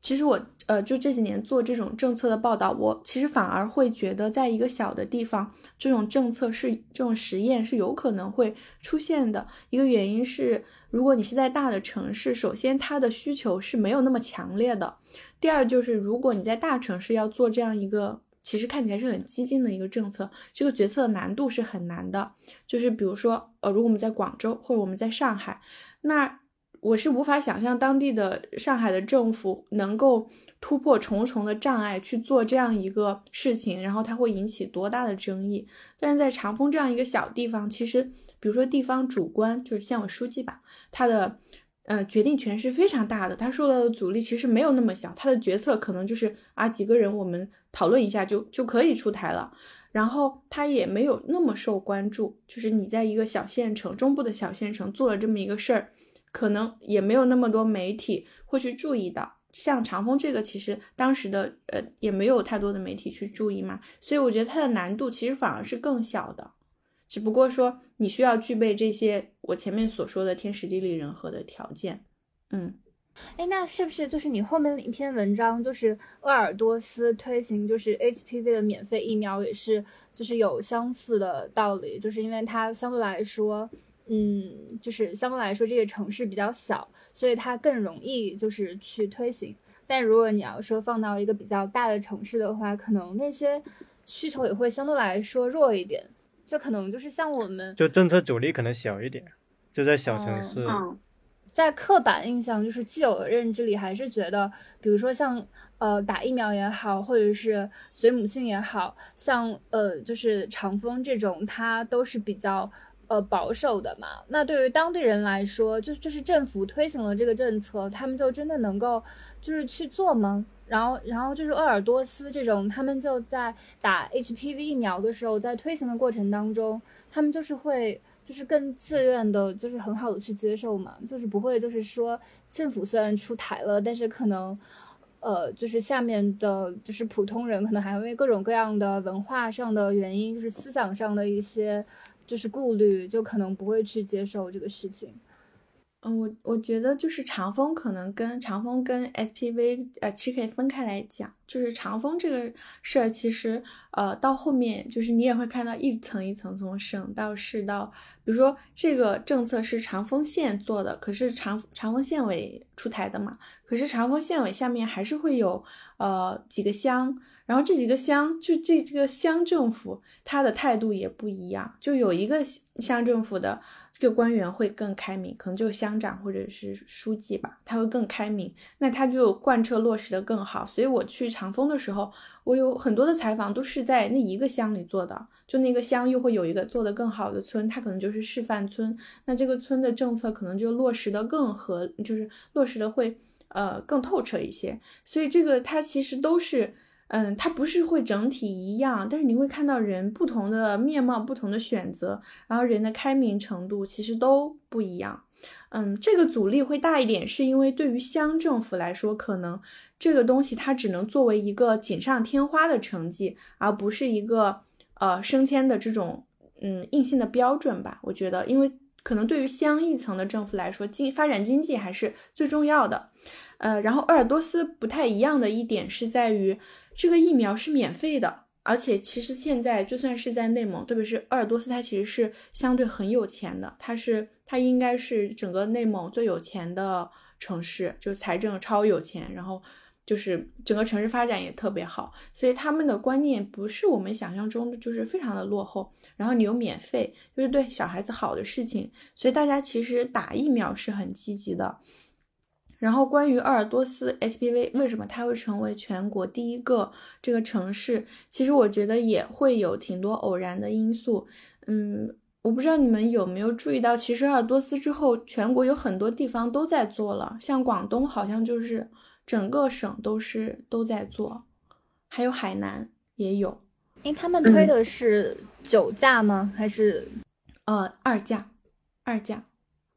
其实我呃，就这几年做这种政策的报道，我其实反而会觉得，在一个小的地方，这种政策是这种实验是有可能会出现的。一个原因是，如果你是在大的城市，首先它的需求是没有那么强烈的；第二就是，如果你在大城市要做这样一个其实看起来是很激进的一个政策，这个决策难度是很难的。就是比如说，呃，如果我们在广州或者我们在上海，那。我是无法想象当地的上海的政府能够突破重重的障碍去做这样一个事情，然后它会引起多大的争议。但是在长丰这样一个小地方，其实比如说地方主官就是县委书记吧，他的呃决定权是非常大的，他受到的阻力其实没有那么小，他的决策可能就是啊几个人我们讨论一下就就可以出台了，然后他也没有那么受关注，就是你在一个小县城中部的小县城做了这么一个事儿。可能也没有那么多媒体会去注意到，像长风这个，其实当时的呃也没有太多的媒体去注意嘛，所以我觉得它的难度其实反而是更小的，只不过说你需要具备这些我前面所说的天时地利人和的条件。嗯，哎，那是不是就是你后面的一篇文章，就是鄂尔多斯推行就是 HPV 的免费疫苗，也是就是有相似的道理，就是因为它相对来说。嗯，就是相对来说，这个城市比较小，所以它更容易就是去推行。但如果你要说放到一个比较大的城市的话，可能那些需求也会相对来说弱一点。就可能就是像我们，就政策阻力可能小一点，就在小城市。嗯在刻板印象就是既有的认知里，还是觉得，比如说像呃打疫苗也好，或者是随母性也好像呃就是长风这种，它都是比较。呃，保守的嘛，那对于当地人来说，就就是政府推行了这个政策，他们就真的能够就是去做吗？然后，然后就是鄂尔多斯这种，他们就在打 HPV 疫苗的时候，在推行的过程当中，他们就是会就是更自愿的，就是很好的去接受嘛，就是不会就是说政府虽然出台了，但是可能呃，就是下面的就是普通人可能还因为各种各样的文化上的原因，就是思想上的一些。就是顾虑，就可能不会去接受这个事情。嗯，我我觉得就是长风可能跟长风跟 SPV 呃，其实可以分开来讲。就是长风这个事儿，其实呃到后面就是你也会看到一层一层从省到市到，比如说这个政策是长风县做的，可是长长风县委出台的嘛，可是长风县委下面还是会有呃几个乡。然后这几个乡，就这这个乡政府，他的态度也不一样。就有一个乡政府的这个官员会更开明，可能就是乡长或者是书记吧，他会更开明，那他就贯彻落实的更好。所以我去长丰的时候，我有很多的采访都是在那一个乡里做的，就那个乡又会有一个做的更好的村，它可能就是示范村，那这个村的政策可能就落实的更合，就是落实的会呃更透彻一些。所以这个它其实都是。嗯，它不是会整体一样，但是你会看到人不同的面貌、不同的选择，然后人的开明程度其实都不一样。嗯，这个阻力会大一点，是因为对于乡政府来说，可能这个东西它只能作为一个锦上添花的成绩，而不是一个呃升迁的这种嗯硬性的标准吧。我觉得，因为可能对于乡一层的政府来说，经发展经济还是最重要的。呃，然后鄂尔多斯不太一样的一点是在于。这个疫苗是免费的，而且其实现在就算是在内蒙，特别是鄂尔多斯，它其实是相对很有钱的，它是它应该是整个内蒙最有钱的城市，就是财政超有钱，然后就是整个城市发展也特别好，所以他们的观念不是我们想象中的，就是非常的落后。然后你又免费，就是对小孩子好的事情，所以大家其实打疫苗是很积极的。然后关于鄂尔多斯 SPV 为什么它会成为全国第一个这个城市，其实我觉得也会有挺多偶然的因素。嗯，我不知道你们有没有注意到，其实鄂尔多斯之后，全国有很多地方都在做了，像广东好像就是整个省都是都在做，还有海南也有。哎，他们推的是九价吗？还是呃二价？二价。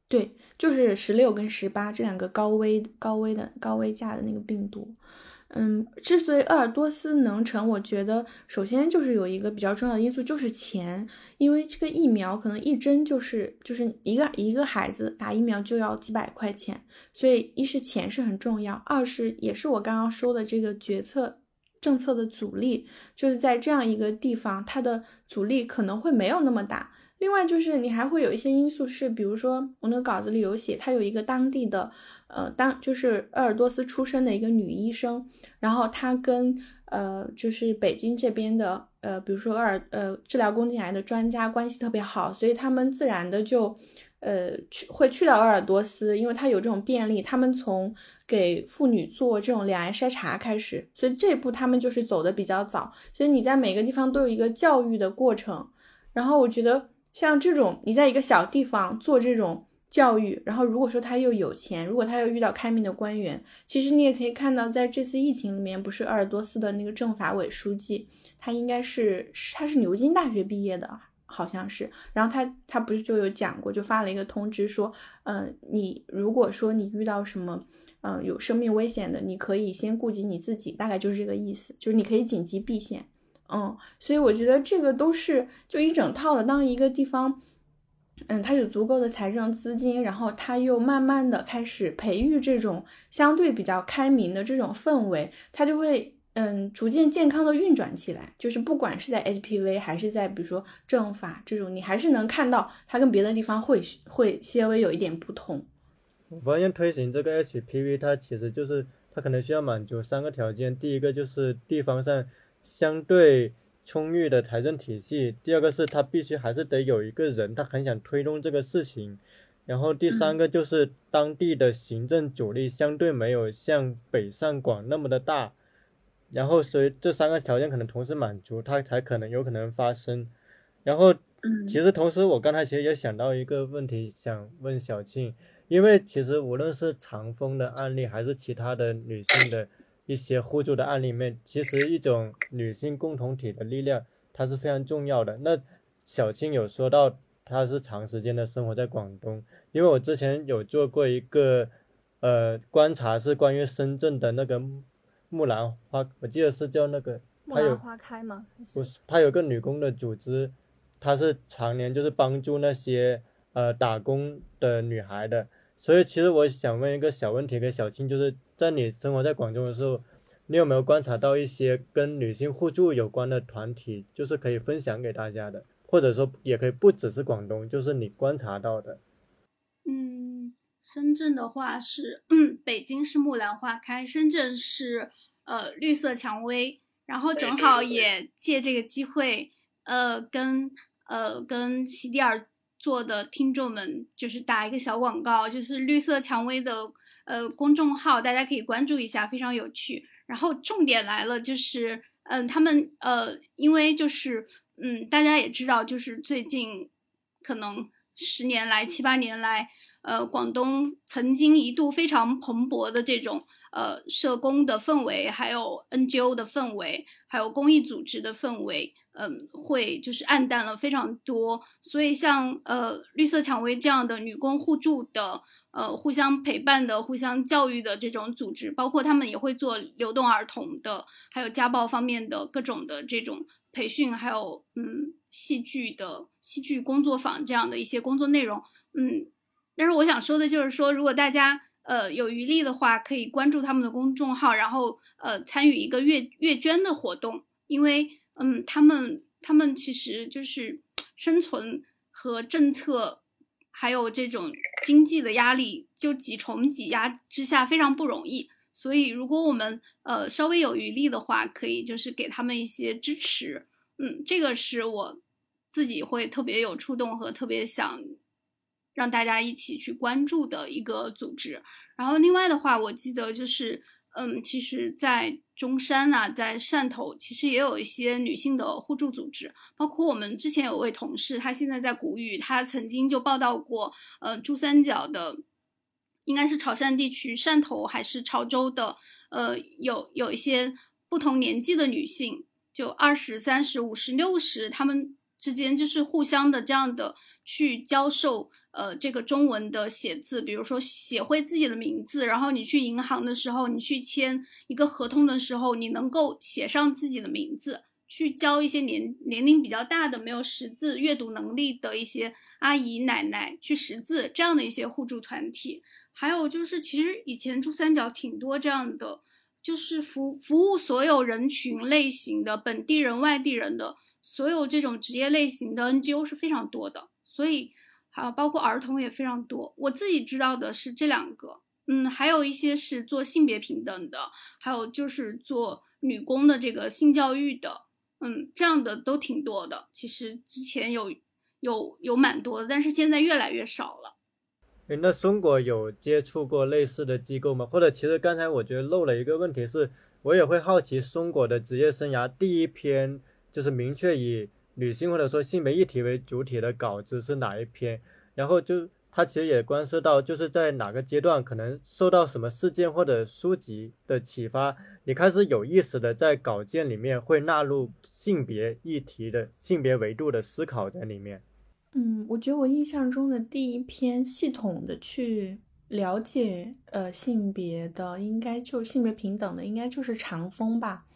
对，就是十六跟十八这两个高危、高危的高危价的那个病毒。嗯，之所以鄂尔多斯能成，我觉得首先就是有一个比较重要的因素，就是钱。因为这个疫苗可能一针就是就是一个一个孩子打疫苗就要几百块钱，所以一是钱是很重要，二是也是我刚刚说的这个决策政策的阻力，就是在这样一个地方，它的阻力可能会没有那么大。另外就是你还会有一些因素是，比如说我那个稿子里有写，他有一个当地的，呃，当就是鄂尔多斯出生的一个女医生，然后她跟呃就是北京这边的，呃，比如说鄂尔呃治疗宫颈癌的专家关系特别好，所以他们自然的就，呃去会去到鄂尔多斯，因为他有这种便利，他们从给妇女做这种两癌筛查开始，所以这一步他们就是走的比较早，所以你在每个地方都有一个教育的过程，然后我觉得。像这种，你在一个小地方做这种教育，然后如果说他又有钱，如果他又遇到开明的官员，其实你也可以看到，在这次疫情里面，不是鄂尔多斯的那个政法委书记，他应该是他是牛津大学毕业的，好像是。然后他他不是就有讲过，就发了一个通知说，嗯，你如果说你遇到什么，嗯，有生命危险的，你可以先顾及你自己，大概就是这个意思，就是你可以紧急避险。嗯，所以我觉得这个都是就一整套的。当一个地方，嗯，它有足够的财政资金，然后它又慢慢的开始培育这种相对比较开明的这种氛围，它就会嗯逐渐健康的运转起来。就是不管是在 HPV 还是在比如说政法这种，你还是能看到它跟别的地方会会稍微有一点不同。我发现推行这个 HPV，它其实就是它可能需要满足三个条件，第一个就是地方上。相对充裕的财政体系，第二个是他必须还是得有一个人，他很想推动这个事情，然后第三个就是当地的行政阻力相对没有像北上广那么的大，然后所以这三个条件可能同时满足，它才可能有可能发生。然后，其实同时我刚才其实也想到一个问题，想问小庆，因为其实无论是长风的案例，还是其他的女性的。一些互助的案例里面，其实一种女性共同体的力量，它是非常重要的。那小青有说到，她是长时间的生活在广东，因为我之前有做过一个呃观察，是关于深圳的那个木兰花，我记得是叫那个木兰花开吗？不是，它有个女工的组织，它是常年就是帮助那些呃打工的女孩的。所以其实我想问一个小问题给小青，就是在你生活在广州的时候，你有没有观察到一些跟女性互助有关的团体，就是可以分享给大家的，或者说也可以不只是广东，就是你观察到的。嗯，深圳的话是，嗯，北京是木兰花开，深圳是呃绿色蔷薇，然后正好也借这个机会，呃，跟呃跟席地尔。做的听众们就是打一个小广告，就是绿色蔷薇的呃公众号，大家可以关注一下，非常有趣。然后重点来了，就是嗯，他们呃，因为就是嗯，大家也知道，就是最近可能十年来、七八年来，呃，广东曾经一度非常蓬勃的这种。呃，社工的氛围，还有 NGO 的氛围，还有公益组织的氛围，嗯，会就是暗淡了非常多。所以像呃绿色蔷薇这样的女工互助的，呃，互相陪伴的、互相教育的这种组织，包括他们也会做流动儿童的，还有家暴方面的各种的这种培训，还有嗯戏剧的戏剧工作坊这样的一些工作内容，嗯。但是我想说的就是说，如果大家。呃，有余力的话，可以关注他们的公众号，然后呃，参与一个月月捐的活动。因为，嗯，他们他们其实就是生存和政策，还有这种经济的压力，就几重挤压之下非常不容易。所以，如果我们呃稍微有余力的话，可以就是给他们一些支持。嗯，这个是我自己会特别有触动和特别想。让大家一起去关注的一个组织。然后另外的话，我记得就是，嗯，其实，在中山啊，在汕头，其实也有一些女性的互助组织。包括我们之前有位同事，他现在在古语，他曾经就报道过，呃，珠三角的，应该是潮汕地区，汕头还是潮州的，呃，有有一些不同年纪的女性，就二十三十、五十、六十，她们之间就是互相的这样的去教授。呃，这个中文的写字，比如说写会自己的名字，然后你去银行的时候，你去签一个合同的时候，你能够写上自己的名字，去教一些年年龄比较大的、没有识字阅读能力的一些阿姨奶奶去识字，这样的一些互助团体。还有就是，其实以前珠三角挺多这样的，就是服服务所有人群类型的本地人、外地人的所有这种职业类型的 NGO 是非常多的，所以。啊，包括儿童也非常多。我自己知道的是这两个，嗯，还有一些是做性别平等的，还有就是做女工的这个性教育的，嗯，这样的都挺多的。其实之前有有有蛮多的，但是现在越来越少了。哎，那松果有接触过类似的机构吗？或者，其实刚才我觉得漏了一个问题，是我也会好奇，松果的职业生涯第一篇就是明确以。女性或者说性别议题为主体的稿子是哪一篇？然后就它其实也关涉到，就是在哪个阶段可能受到什么事件或者书籍的启发，你开始有意识的在稿件里面会纳入性别议题的性别维度的思考在里面。嗯，我觉得我印象中的第一篇系统的去了解呃性别的，应该就性别平等的，应该就是长风吧。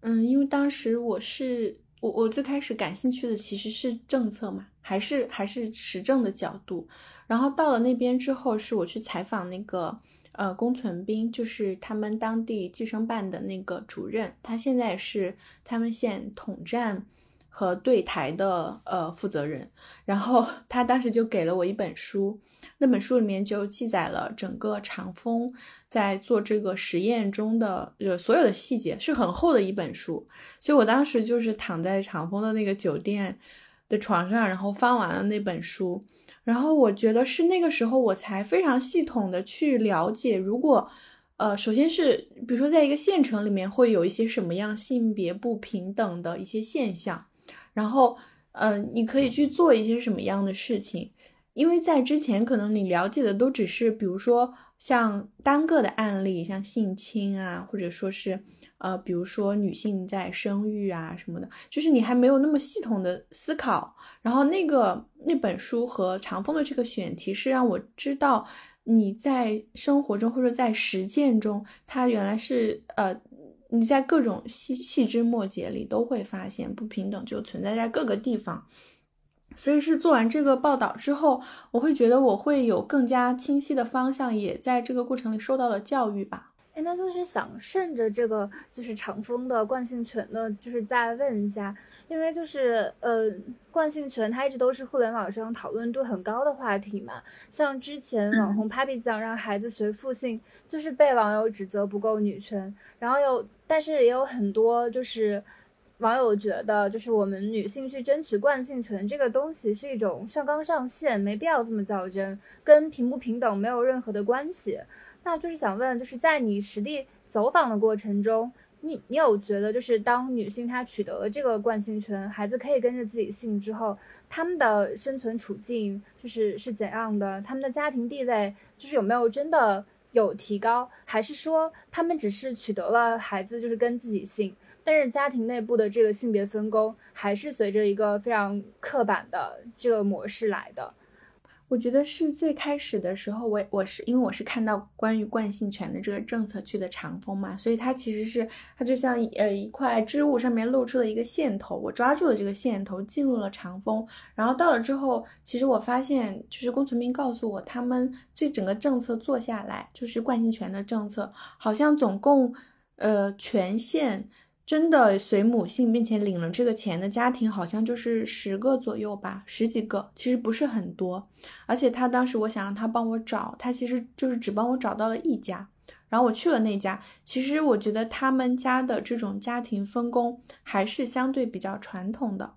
嗯，因为当时我是。我我最开始感兴趣的其实是政策嘛，还是还是时政的角度。然后到了那边之后，是我去采访那个呃龚存斌，就是他们当地计生办的那个主任，他现在是他们县统战。和对台的呃负责人，然后他当时就给了我一本书，那本书里面就记载了整个长风在做这个实验中的呃所有的细节，是很厚的一本书，所以我当时就是躺在长风的那个酒店的床上，然后翻完了那本书，然后我觉得是那个时候我才非常系统的去了解，如果呃首先是比如说在一个县城里面会有一些什么样性别不平等的一些现象。然后，嗯，你可以去做一些什么样的事情？因为在之前，可能你了解的都只是，比如说像单个的案例，像性侵啊，或者说是，呃，比如说女性在生育啊什么的，就是你还没有那么系统的思考。然后那个那本书和长风的这个选题是让我知道你在生活中或者在实践中，它原来是呃。你在各种细细枝末节里都会发现不平等就存在在各个地方，所以是做完这个报道之后，我会觉得我会有更加清晰的方向，也在这个过程里受到了教育吧。哎，那就是想顺着这个，就是长风的惯性权的，就是再问一下，因为就是呃，惯性权它一直都是互联网上讨论度很高的话题嘛。像之前网红 Papi 酱让孩子随父姓，就是被网友指责不够女权，然后有，但是也有很多就是。网友觉得，就是我们女性去争取惯性权这个东西是一种上纲上线，没必要这么较真，跟平不平等没有任何的关系。那就是想问，就是在你实地走访的过程中，你你有觉得，就是当女性她取得了这个惯性权，孩子可以跟着自己姓之后，他们的生存处境就是是怎样的？他们的家庭地位就是有没有真的？有提高，还是说他们只是取得了孩子就是跟自己姓，但是家庭内部的这个性别分工还是随着一个非常刻板的这个模式来的？我觉得是最开始的时候，我我是因为我是看到关于惯性权的这个政策去的长风嘛，所以它其实是它就像呃一块织物上面露出了一个线头，我抓住了这个线头进入了长风，然后到了之后，其实我发现就是龚存斌告诉我，他们这整个政策做下来，就是惯性权的政策，好像总共呃全县。真的随母姓并且领了这个钱的家庭，好像就是十个左右吧，十几个，其实不是很多。而且他当时我想让他帮我找，他其实就是只帮我找到了一家，然后我去了那家。其实我觉得他们家的这种家庭分工还是相对比较传统的。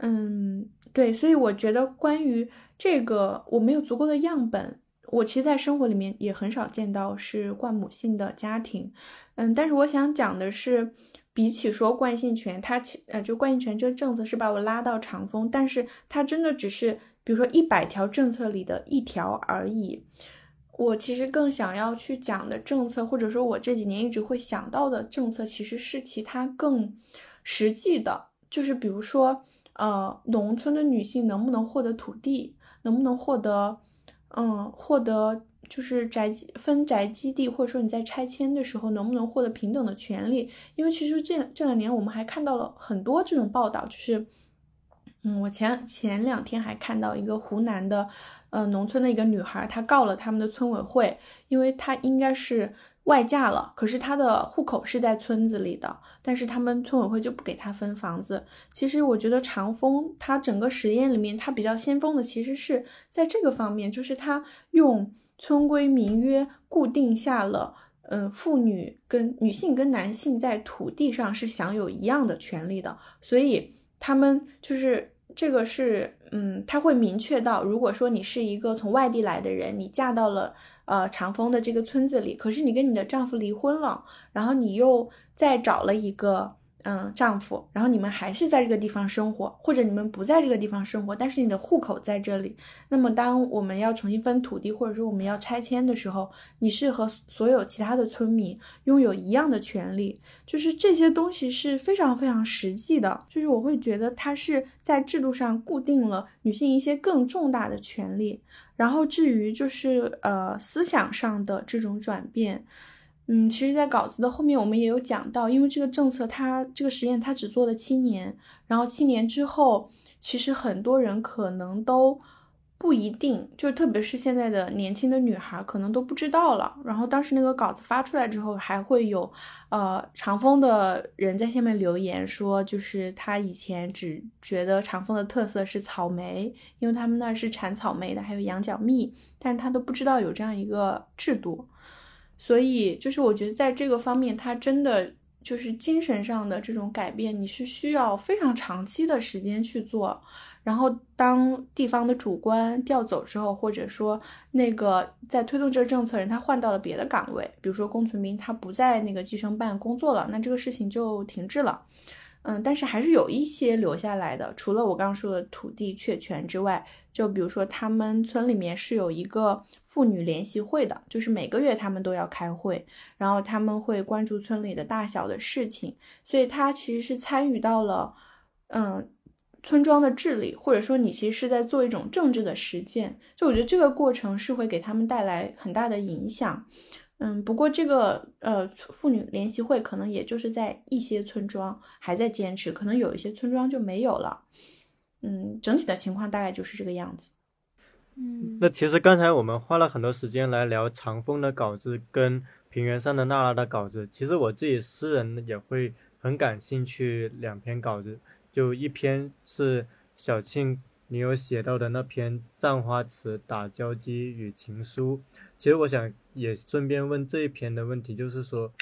嗯，对，所以我觉得关于这个我没有足够的样本，我其实在生活里面也很少见到是冠母姓的家庭。嗯，但是我想讲的是。比起说惯性权，它其呃就惯性权这个政策是把我拉到长风，但是它真的只是比如说一百条政策里的一条而已。我其实更想要去讲的政策，或者说我这几年一直会想到的政策，其实是其他更实际的，就是比如说呃农村的女性能不能获得土地，能不能获得嗯获得。就是宅基分宅基地，或者说你在拆迁的时候能不能获得平等的权利？因为其实这这两年我们还看到了很多这种报道，就是，嗯，我前前两天还看到一个湖南的，呃，农村的一个女孩，她告了他们的村委会，因为她应该是外嫁了，可是她的户口是在村子里的，但是他们村委会就不给她分房子。其实我觉得长风它整个实验里面，它比较先锋的其实是在这个方面，就是它用。村规民约固定下了，嗯，妇女跟女性跟男性在土地上是享有一样的权利的，所以他们就是这个是，嗯，他会明确到，如果说你是一个从外地来的人，你嫁到了呃长丰的这个村子里，可是你跟你的丈夫离婚了，然后你又再找了一个。嗯，丈夫，然后你们还是在这个地方生活，或者你们不在这个地方生活，但是你的户口在这里。那么，当我们要重新分土地，或者说我们要拆迁的时候，你是和所有其他的村民拥有一样的权利。就是这些东西是非常非常实际的。就是我会觉得它是在制度上固定了女性一些更重大的权利。然后至于就是呃思想上的这种转变。嗯，其实，在稿子的后面，我们也有讲到，因为这个政策，它这个实验，它只做了七年，然后七年之后，其实很多人可能都不一定，就特别是现在的年轻的女孩，可能都不知道了。然后当时那个稿子发出来之后，还会有呃长风的人在下面留言说，就是他以前只觉得长风的特色是草莓，因为他们那是产草莓的，还有羊角蜜，但是他都不知道有这样一个制度。所以，就是我觉得在这个方面，他真的就是精神上的这种改变，你是需要非常长期的时间去做。然后，当地方的主官调走之后，或者说那个在推动这个政策人他换到了别的岗位，比如说龚存斌他不在那个计生办工作了，那这个事情就停滞了。嗯，但是还是有一些留下来的，除了我刚刚说的土地确权之外，就比如说他们村里面是有一个妇女联席会的，就是每个月他们都要开会，然后他们会关注村里的大小的事情，所以他其实是参与到了，嗯，村庄的治理，或者说你其实是在做一种政治的实践，就我觉得这个过程是会给他们带来很大的影响。嗯，不过这个呃妇女联席会可能也就是在一些村庄还在坚持，可能有一些村庄就没有了。嗯，整体的情况大概就是这个样子。嗯，那其实刚才我们花了很多时间来聊长风的稿子跟平原上的娜拉的稿子，其实我自己私人也会很感兴趣两篇稿子，就一篇是小庆你有写到的那篇《葬花词打交机与情书》，其实我想也顺便问这一篇的问题，就是说，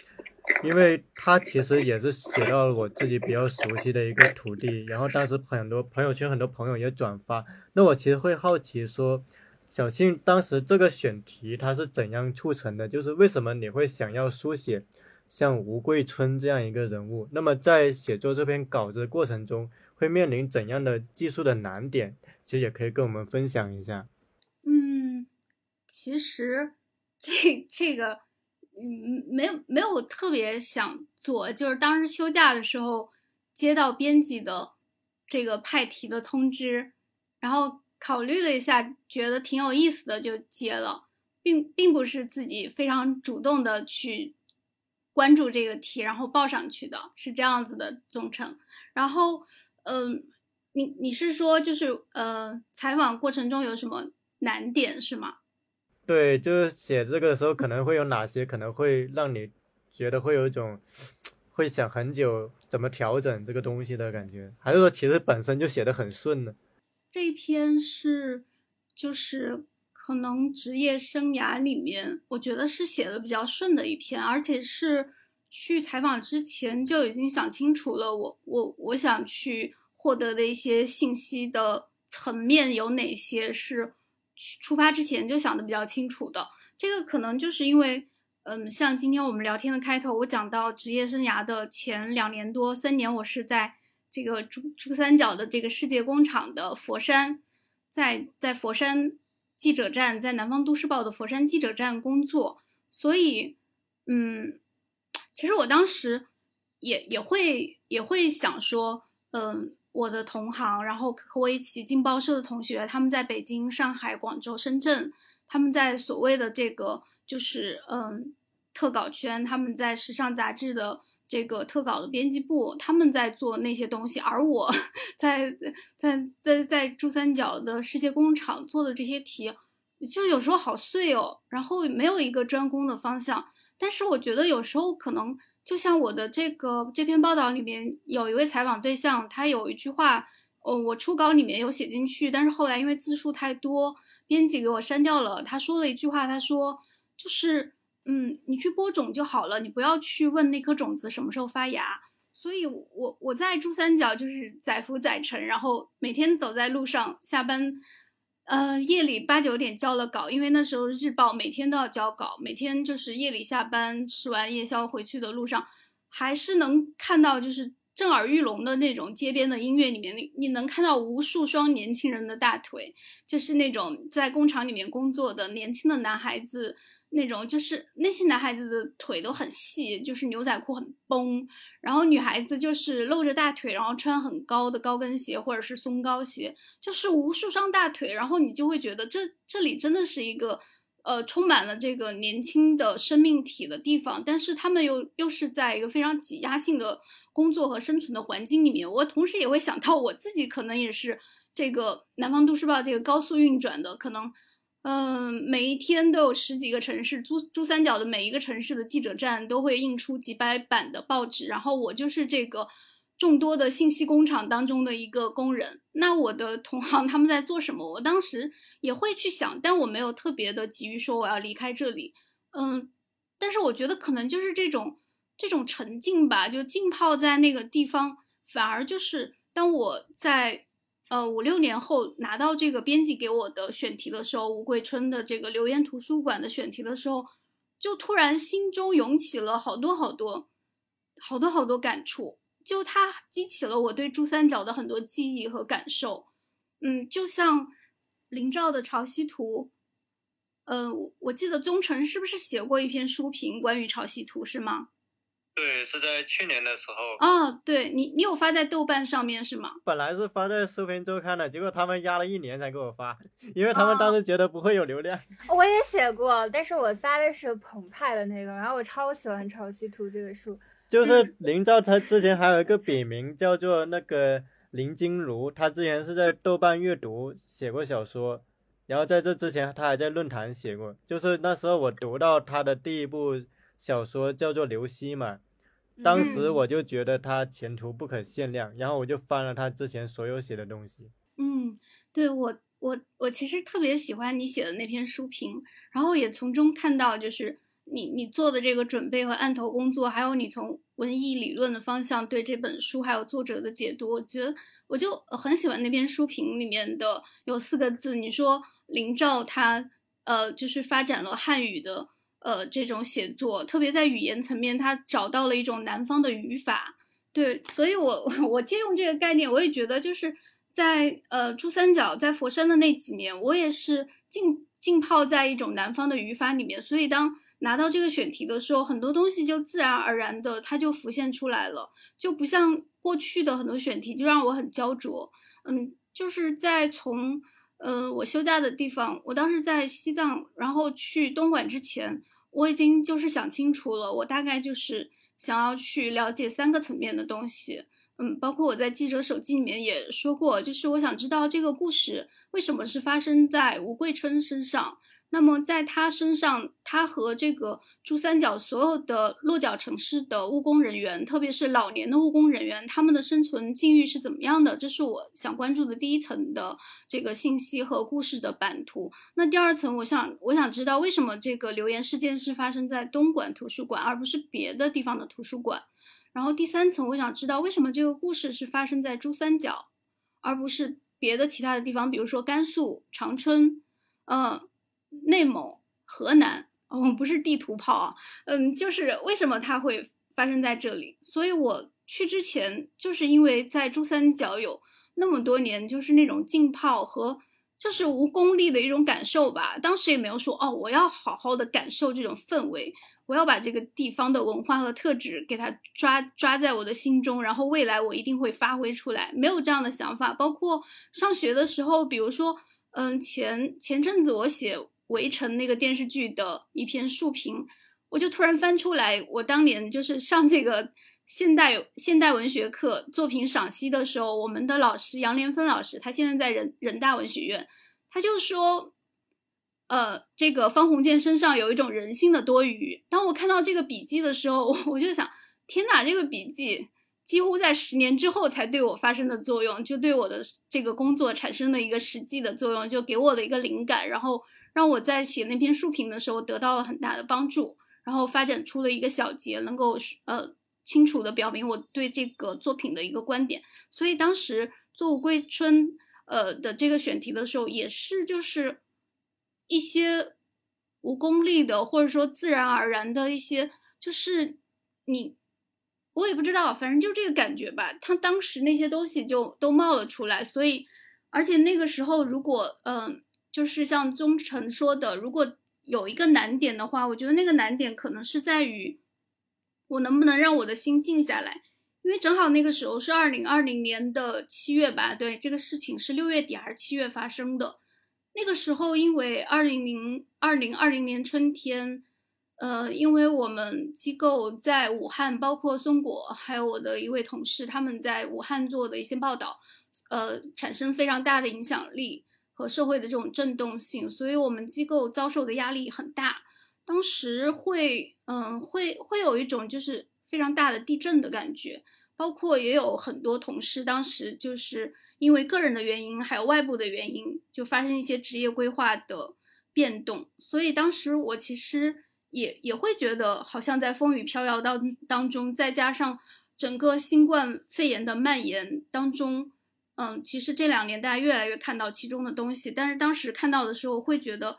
因为他其实也是写到了我自己比较熟悉的一个土地，然后当时很多朋友圈很多朋友也转发，那我其实会好奇说，小庆当时这个选题它是怎样促成的？就是为什么你会想要书写像吴桂春这样一个人物？那么在写作这篇稿子过程中，会面临怎样的技术的难点？其实也可以跟我们分享一下。嗯，其实这这个，嗯，没有没有特别想做，就是当时休假的时候接到编辑的这个派题的通知，然后考虑了一下，觉得挺有意思的就接了，并并不是自己非常主动的去关注这个题，然后报上去的，是这样子的总成。然后，嗯、你你是说就是呃，采访过程中有什么难点是吗？对，就是写这个的时候可能会有哪些可能会让你觉得会有一种会想很久怎么调整这个东西的感觉，还是说其实本身就写的很顺呢？这一篇是就是可能职业生涯里面，我觉得是写的比较顺的一篇，而且是去采访之前就已经想清楚了我，我我想去获得的一些信息的层面有哪些是出发之前就想的比较清楚的。这个可能就是因为，嗯，像今天我们聊天的开头，我讲到职业生涯的前两年多三年，我是在这个珠珠三角的这个世界工厂的佛山，在在佛山记者站，在南方都市报的佛山记者站工作，所以，嗯，其实我当时也也会也会想说，嗯，我的同行，然后和我一起进报社的同学，他们在北京、上海、广州、深圳，他们在所谓的这个就是嗯特稿圈，他们在时尚杂志的这个特稿的编辑部，他们在做那些东西，而我在在在在珠三角的世界工厂做的这些题，就有时候好碎哦，然后没有一个专攻的方向。但是我觉得有时候可能就像我的这个这篇报道里面有一位采访对象，他有一句话，哦，我初稿里面有写进去，但是后来因为字数太多，编辑给我删掉了。他说了一句话，他说就是，嗯，你去播种就好了，你不要去问那颗种子什么时候发芽。所以我，我我在珠三角就是载浮载沉，然后每天走在路上，下班，呃，夜里八九点交了稿，因为那时候日报每天都要交稿，每天就是夜里下班吃完夜宵回去的路上，还是能看到就是震耳欲聋的那种街边的音乐里面，你你能看到无数双年轻人的大腿，就是那种在工厂里面工作的年轻的男孩子。那种就是那些男孩子的腿都很细，就是牛仔裤很崩，然后女孩子就是露着大腿，然后穿很高的高跟鞋或者是松糕鞋，就是无数双大腿，然后你就会觉得这这里真的是一个呃充满了这个年轻的生命体的地方，但是他们又又是在一个非常挤压性的工作和生存的环境里面，我同时也会想到我自己可能也是这个南方都市报这个高速运转的可能。嗯，每一天都有十几个城市，珠珠三角的每一个城市的记者站都会印出几百版的报纸，然后我就是这个众多的信息工厂当中的一个工人。那我的同行他们在做什么？我当时也会去想，但我没有特别的急于说我要离开这里。嗯，但是我觉得可能就是这种这种沉浸吧，就浸泡在那个地方，反而就是当我在。呃，五六年后拿到这个编辑给我的选题的时候，吴桂春的这个留言图书馆的选题的时候，就突然心中涌起了好多好多、好多好多感触，就它激起了我对珠三角的很多记忆和感受。嗯，就像林兆的《潮汐图》，呃，我记得宗成是不是写过一篇书评关于潮汐图，是吗？对，是在去年的时候。哦，对你，你有发在豆瓣上面是吗？本来是发在书评周刊的，结果他们压了一年才给我发，因为他们当时觉得不会有流量。我也写过，但是我发的是澎湃的那个，然后我超喜欢《潮汐图》这个书。就是林兆他之前还有一个笔名叫做那个林金如，他之前是在豆瓣阅读写过小说，然后在这之前他还在论坛写过。就是那时候我读到他的第一部小说叫做《刘希》嘛，当时我就觉得他前途不可限量，然后我就翻了他之前所有写的东西。嗯，对我我我其实特别喜欢你写的那篇书评，然后也从中看到就是。你你做的这个准备和案头工作，还有你从文艺理论的方向对这本书还有作者的解读，我觉得我就很喜欢那篇书评里面的有四个字，你说林兆他呃就是发展了汉语的呃这种写作，特别在语言层面，他找到了一种南方的语法。对，所以我 我借用这个概念，我也觉得就是在呃珠三角在佛山的那几年，我也是浸浸泡在一种南方的语法里面，所以当。拿到这个选题的时候，很多东西就自然而然的它就浮现出来了，就不像过去的很多选题就让我很焦灼。嗯，就是在从呃我休假的地方，我当时在西藏，然后去东莞之前，我已经就是想清楚了，我大概就是想要去了解三个层面的东西。嗯，包括我在记者手机里面也说过，就是我想知道这个故事为什么是发生在吴桂春身上。那么在他身上，他和这个珠三角所有的落脚城市的务工人员，特别是老年的务工人员，他们的生存境遇是怎么样的？这是我想关注的第一层的这个信息和故事的版图。那第二层，我想我想知道为什么这个留言事件是发生在东莞图书馆，而不是别的地方的图书馆。然后第三层，我想知道为什么这个故事是发生在珠三角，而不是别的其他的地方，比如说甘肃长春，嗯。内蒙、河南，哦，不是地图炮啊，嗯，就是为什么它会发生在这里？所以我去之前，就是因为在珠三角有那么多年，就是那种浸泡和就是无功利的一种感受吧。当时也没有说哦，我要好好的感受这种氛围，我要把这个地方的文化和特质给它抓抓在我的心中，然后未来我一定会发挥出来，没有这样的想法。包括上学的时候，比如说，嗯，前前阵子我写。围城那个电视剧的一篇书评，我就突然翻出来，我当年就是上这个现代现代文学课作品赏析的时候，我们的老师杨连芬老师，他现在在人人大文学院，他就说，呃，这个方鸿渐身上有一种人性的多余。当我看到这个笔记的时候，我就想，天哪，这个笔记几乎在十年之后才对我发生的作用，就对我的这个工作产生了一个实际的作用，就给我的一个灵感，然后。让我在写那篇书评的时候得到了很大的帮助，然后发展出了一个小结，能够呃清楚的表明我对这个作品的一个观点。所以当时做《桂春》呃的这个选题的时候，也是就是一些无功利的，或者说自然而然的一些，就是你我也不知道，反正就这个感觉吧。他当时那些东西就都冒了出来，所以而且那个时候如果嗯。就是像宗成说的，如果有一个难点的话，我觉得那个难点可能是在于我能不能让我的心静下来，因为正好那个时候是二零二零年的七月吧，对，这个事情是六月底还是七月发生的。那个时候，因为二零零二零二零年春天，呃，因为我们机构在武汉，包括松果，还有我的一位同事，他们在武汉做的一些报道，呃，产生非常大的影响力。和社会的这种震动性，所以我们机构遭受的压力很大。当时会，嗯，会会有一种就是非常大的地震的感觉。包括也有很多同事，当时就是因为个人的原因，还有外部的原因，就发生一些职业规划的变动。所以当时我其实也也会觉得，好像在风雨飘摇当当中，再加上整个新冠肺炎的蔓延当中。嗯，其实这两年大家越来越看到其中的东西，但是当时看到的时候会觉得，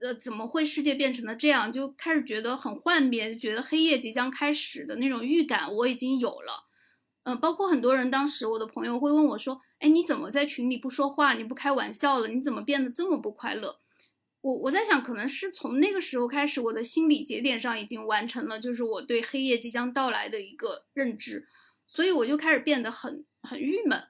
呃，怎么会世界变成了这样？就开始觉得很幻灭，觉得黑夜即将开始的那种预感我已经有了。嗯，包括很多人当时我的朋友会问我说：“哎，你怎么在群里不说话？你不开玩笑了？你怎么变得这么不快乐？”我我在想，可能是从那个时候开始，我的心理节点上已经完成了，就是我对黑夜即将到来的一个认知，所以我就开始变得很很郁闷。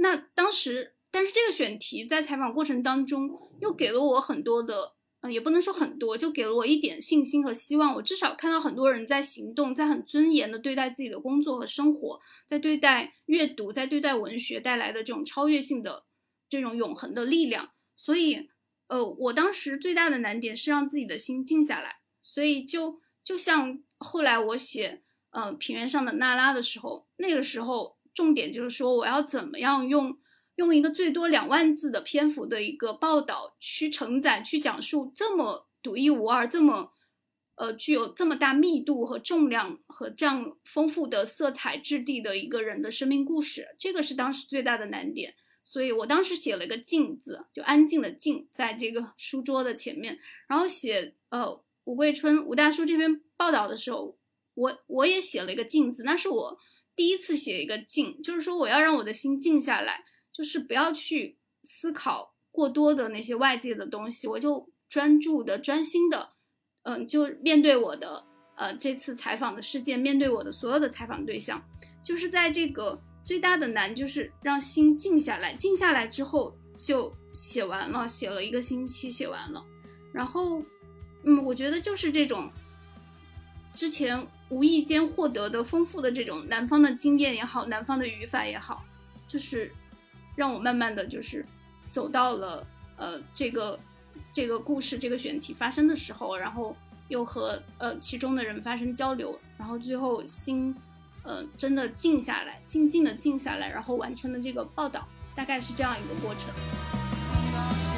那当时，但是这个选题在采访过程当中又给了我很多的嗯，也不能说很多，就给了我一点信心和希望。我至少看到很多人在行动，在很尊严的对待自己的工作和生活，在对待阅读，在对待文学带来的这种超越性的、这种永恒的力量。所以，呃，我当时最大的难点是让自己的心静下来。所以，就就像后来我写。呃，平原上的娜拉的时候，那个时候重点就是说，我要怎么样用用一个最多两万字的篇幅的一个报道，去承载、去讲述这么独一无二、这么呃具有这么大密度和重量和这样丰富的色彩质地的一个人的生命故事，这个是当时最大的难点。所以我当时写了一个“静”字，就安静的“静”，在这个 书桌的前面，然后写呃吴桂春吴大叔这篇报道的时候。我我也写了一个静字，那是我第一次写一个静，就是说我要让我的心静下来，就是不要去思考过多的那些外界的东西，我就专注的、专心的，嗯，就面对我的呃这次采访的事件，面对我的所有的采访对象，就是在这个最大的难就是让心静下来，静下来之后就写完了，写了一个星期写完了，然后嗯，我觉得就是这种之前。无意间获得的丰富的这种南方的经验也好，南方的语法也好，就是让我慢慢的就是走到了呃这个这个故事这个选题发生的时候，然后又和呃其中的人发生交流，然后最后心呃真的静下来，静静的静下来，然后完成了这个报道，大概是这样一个过程。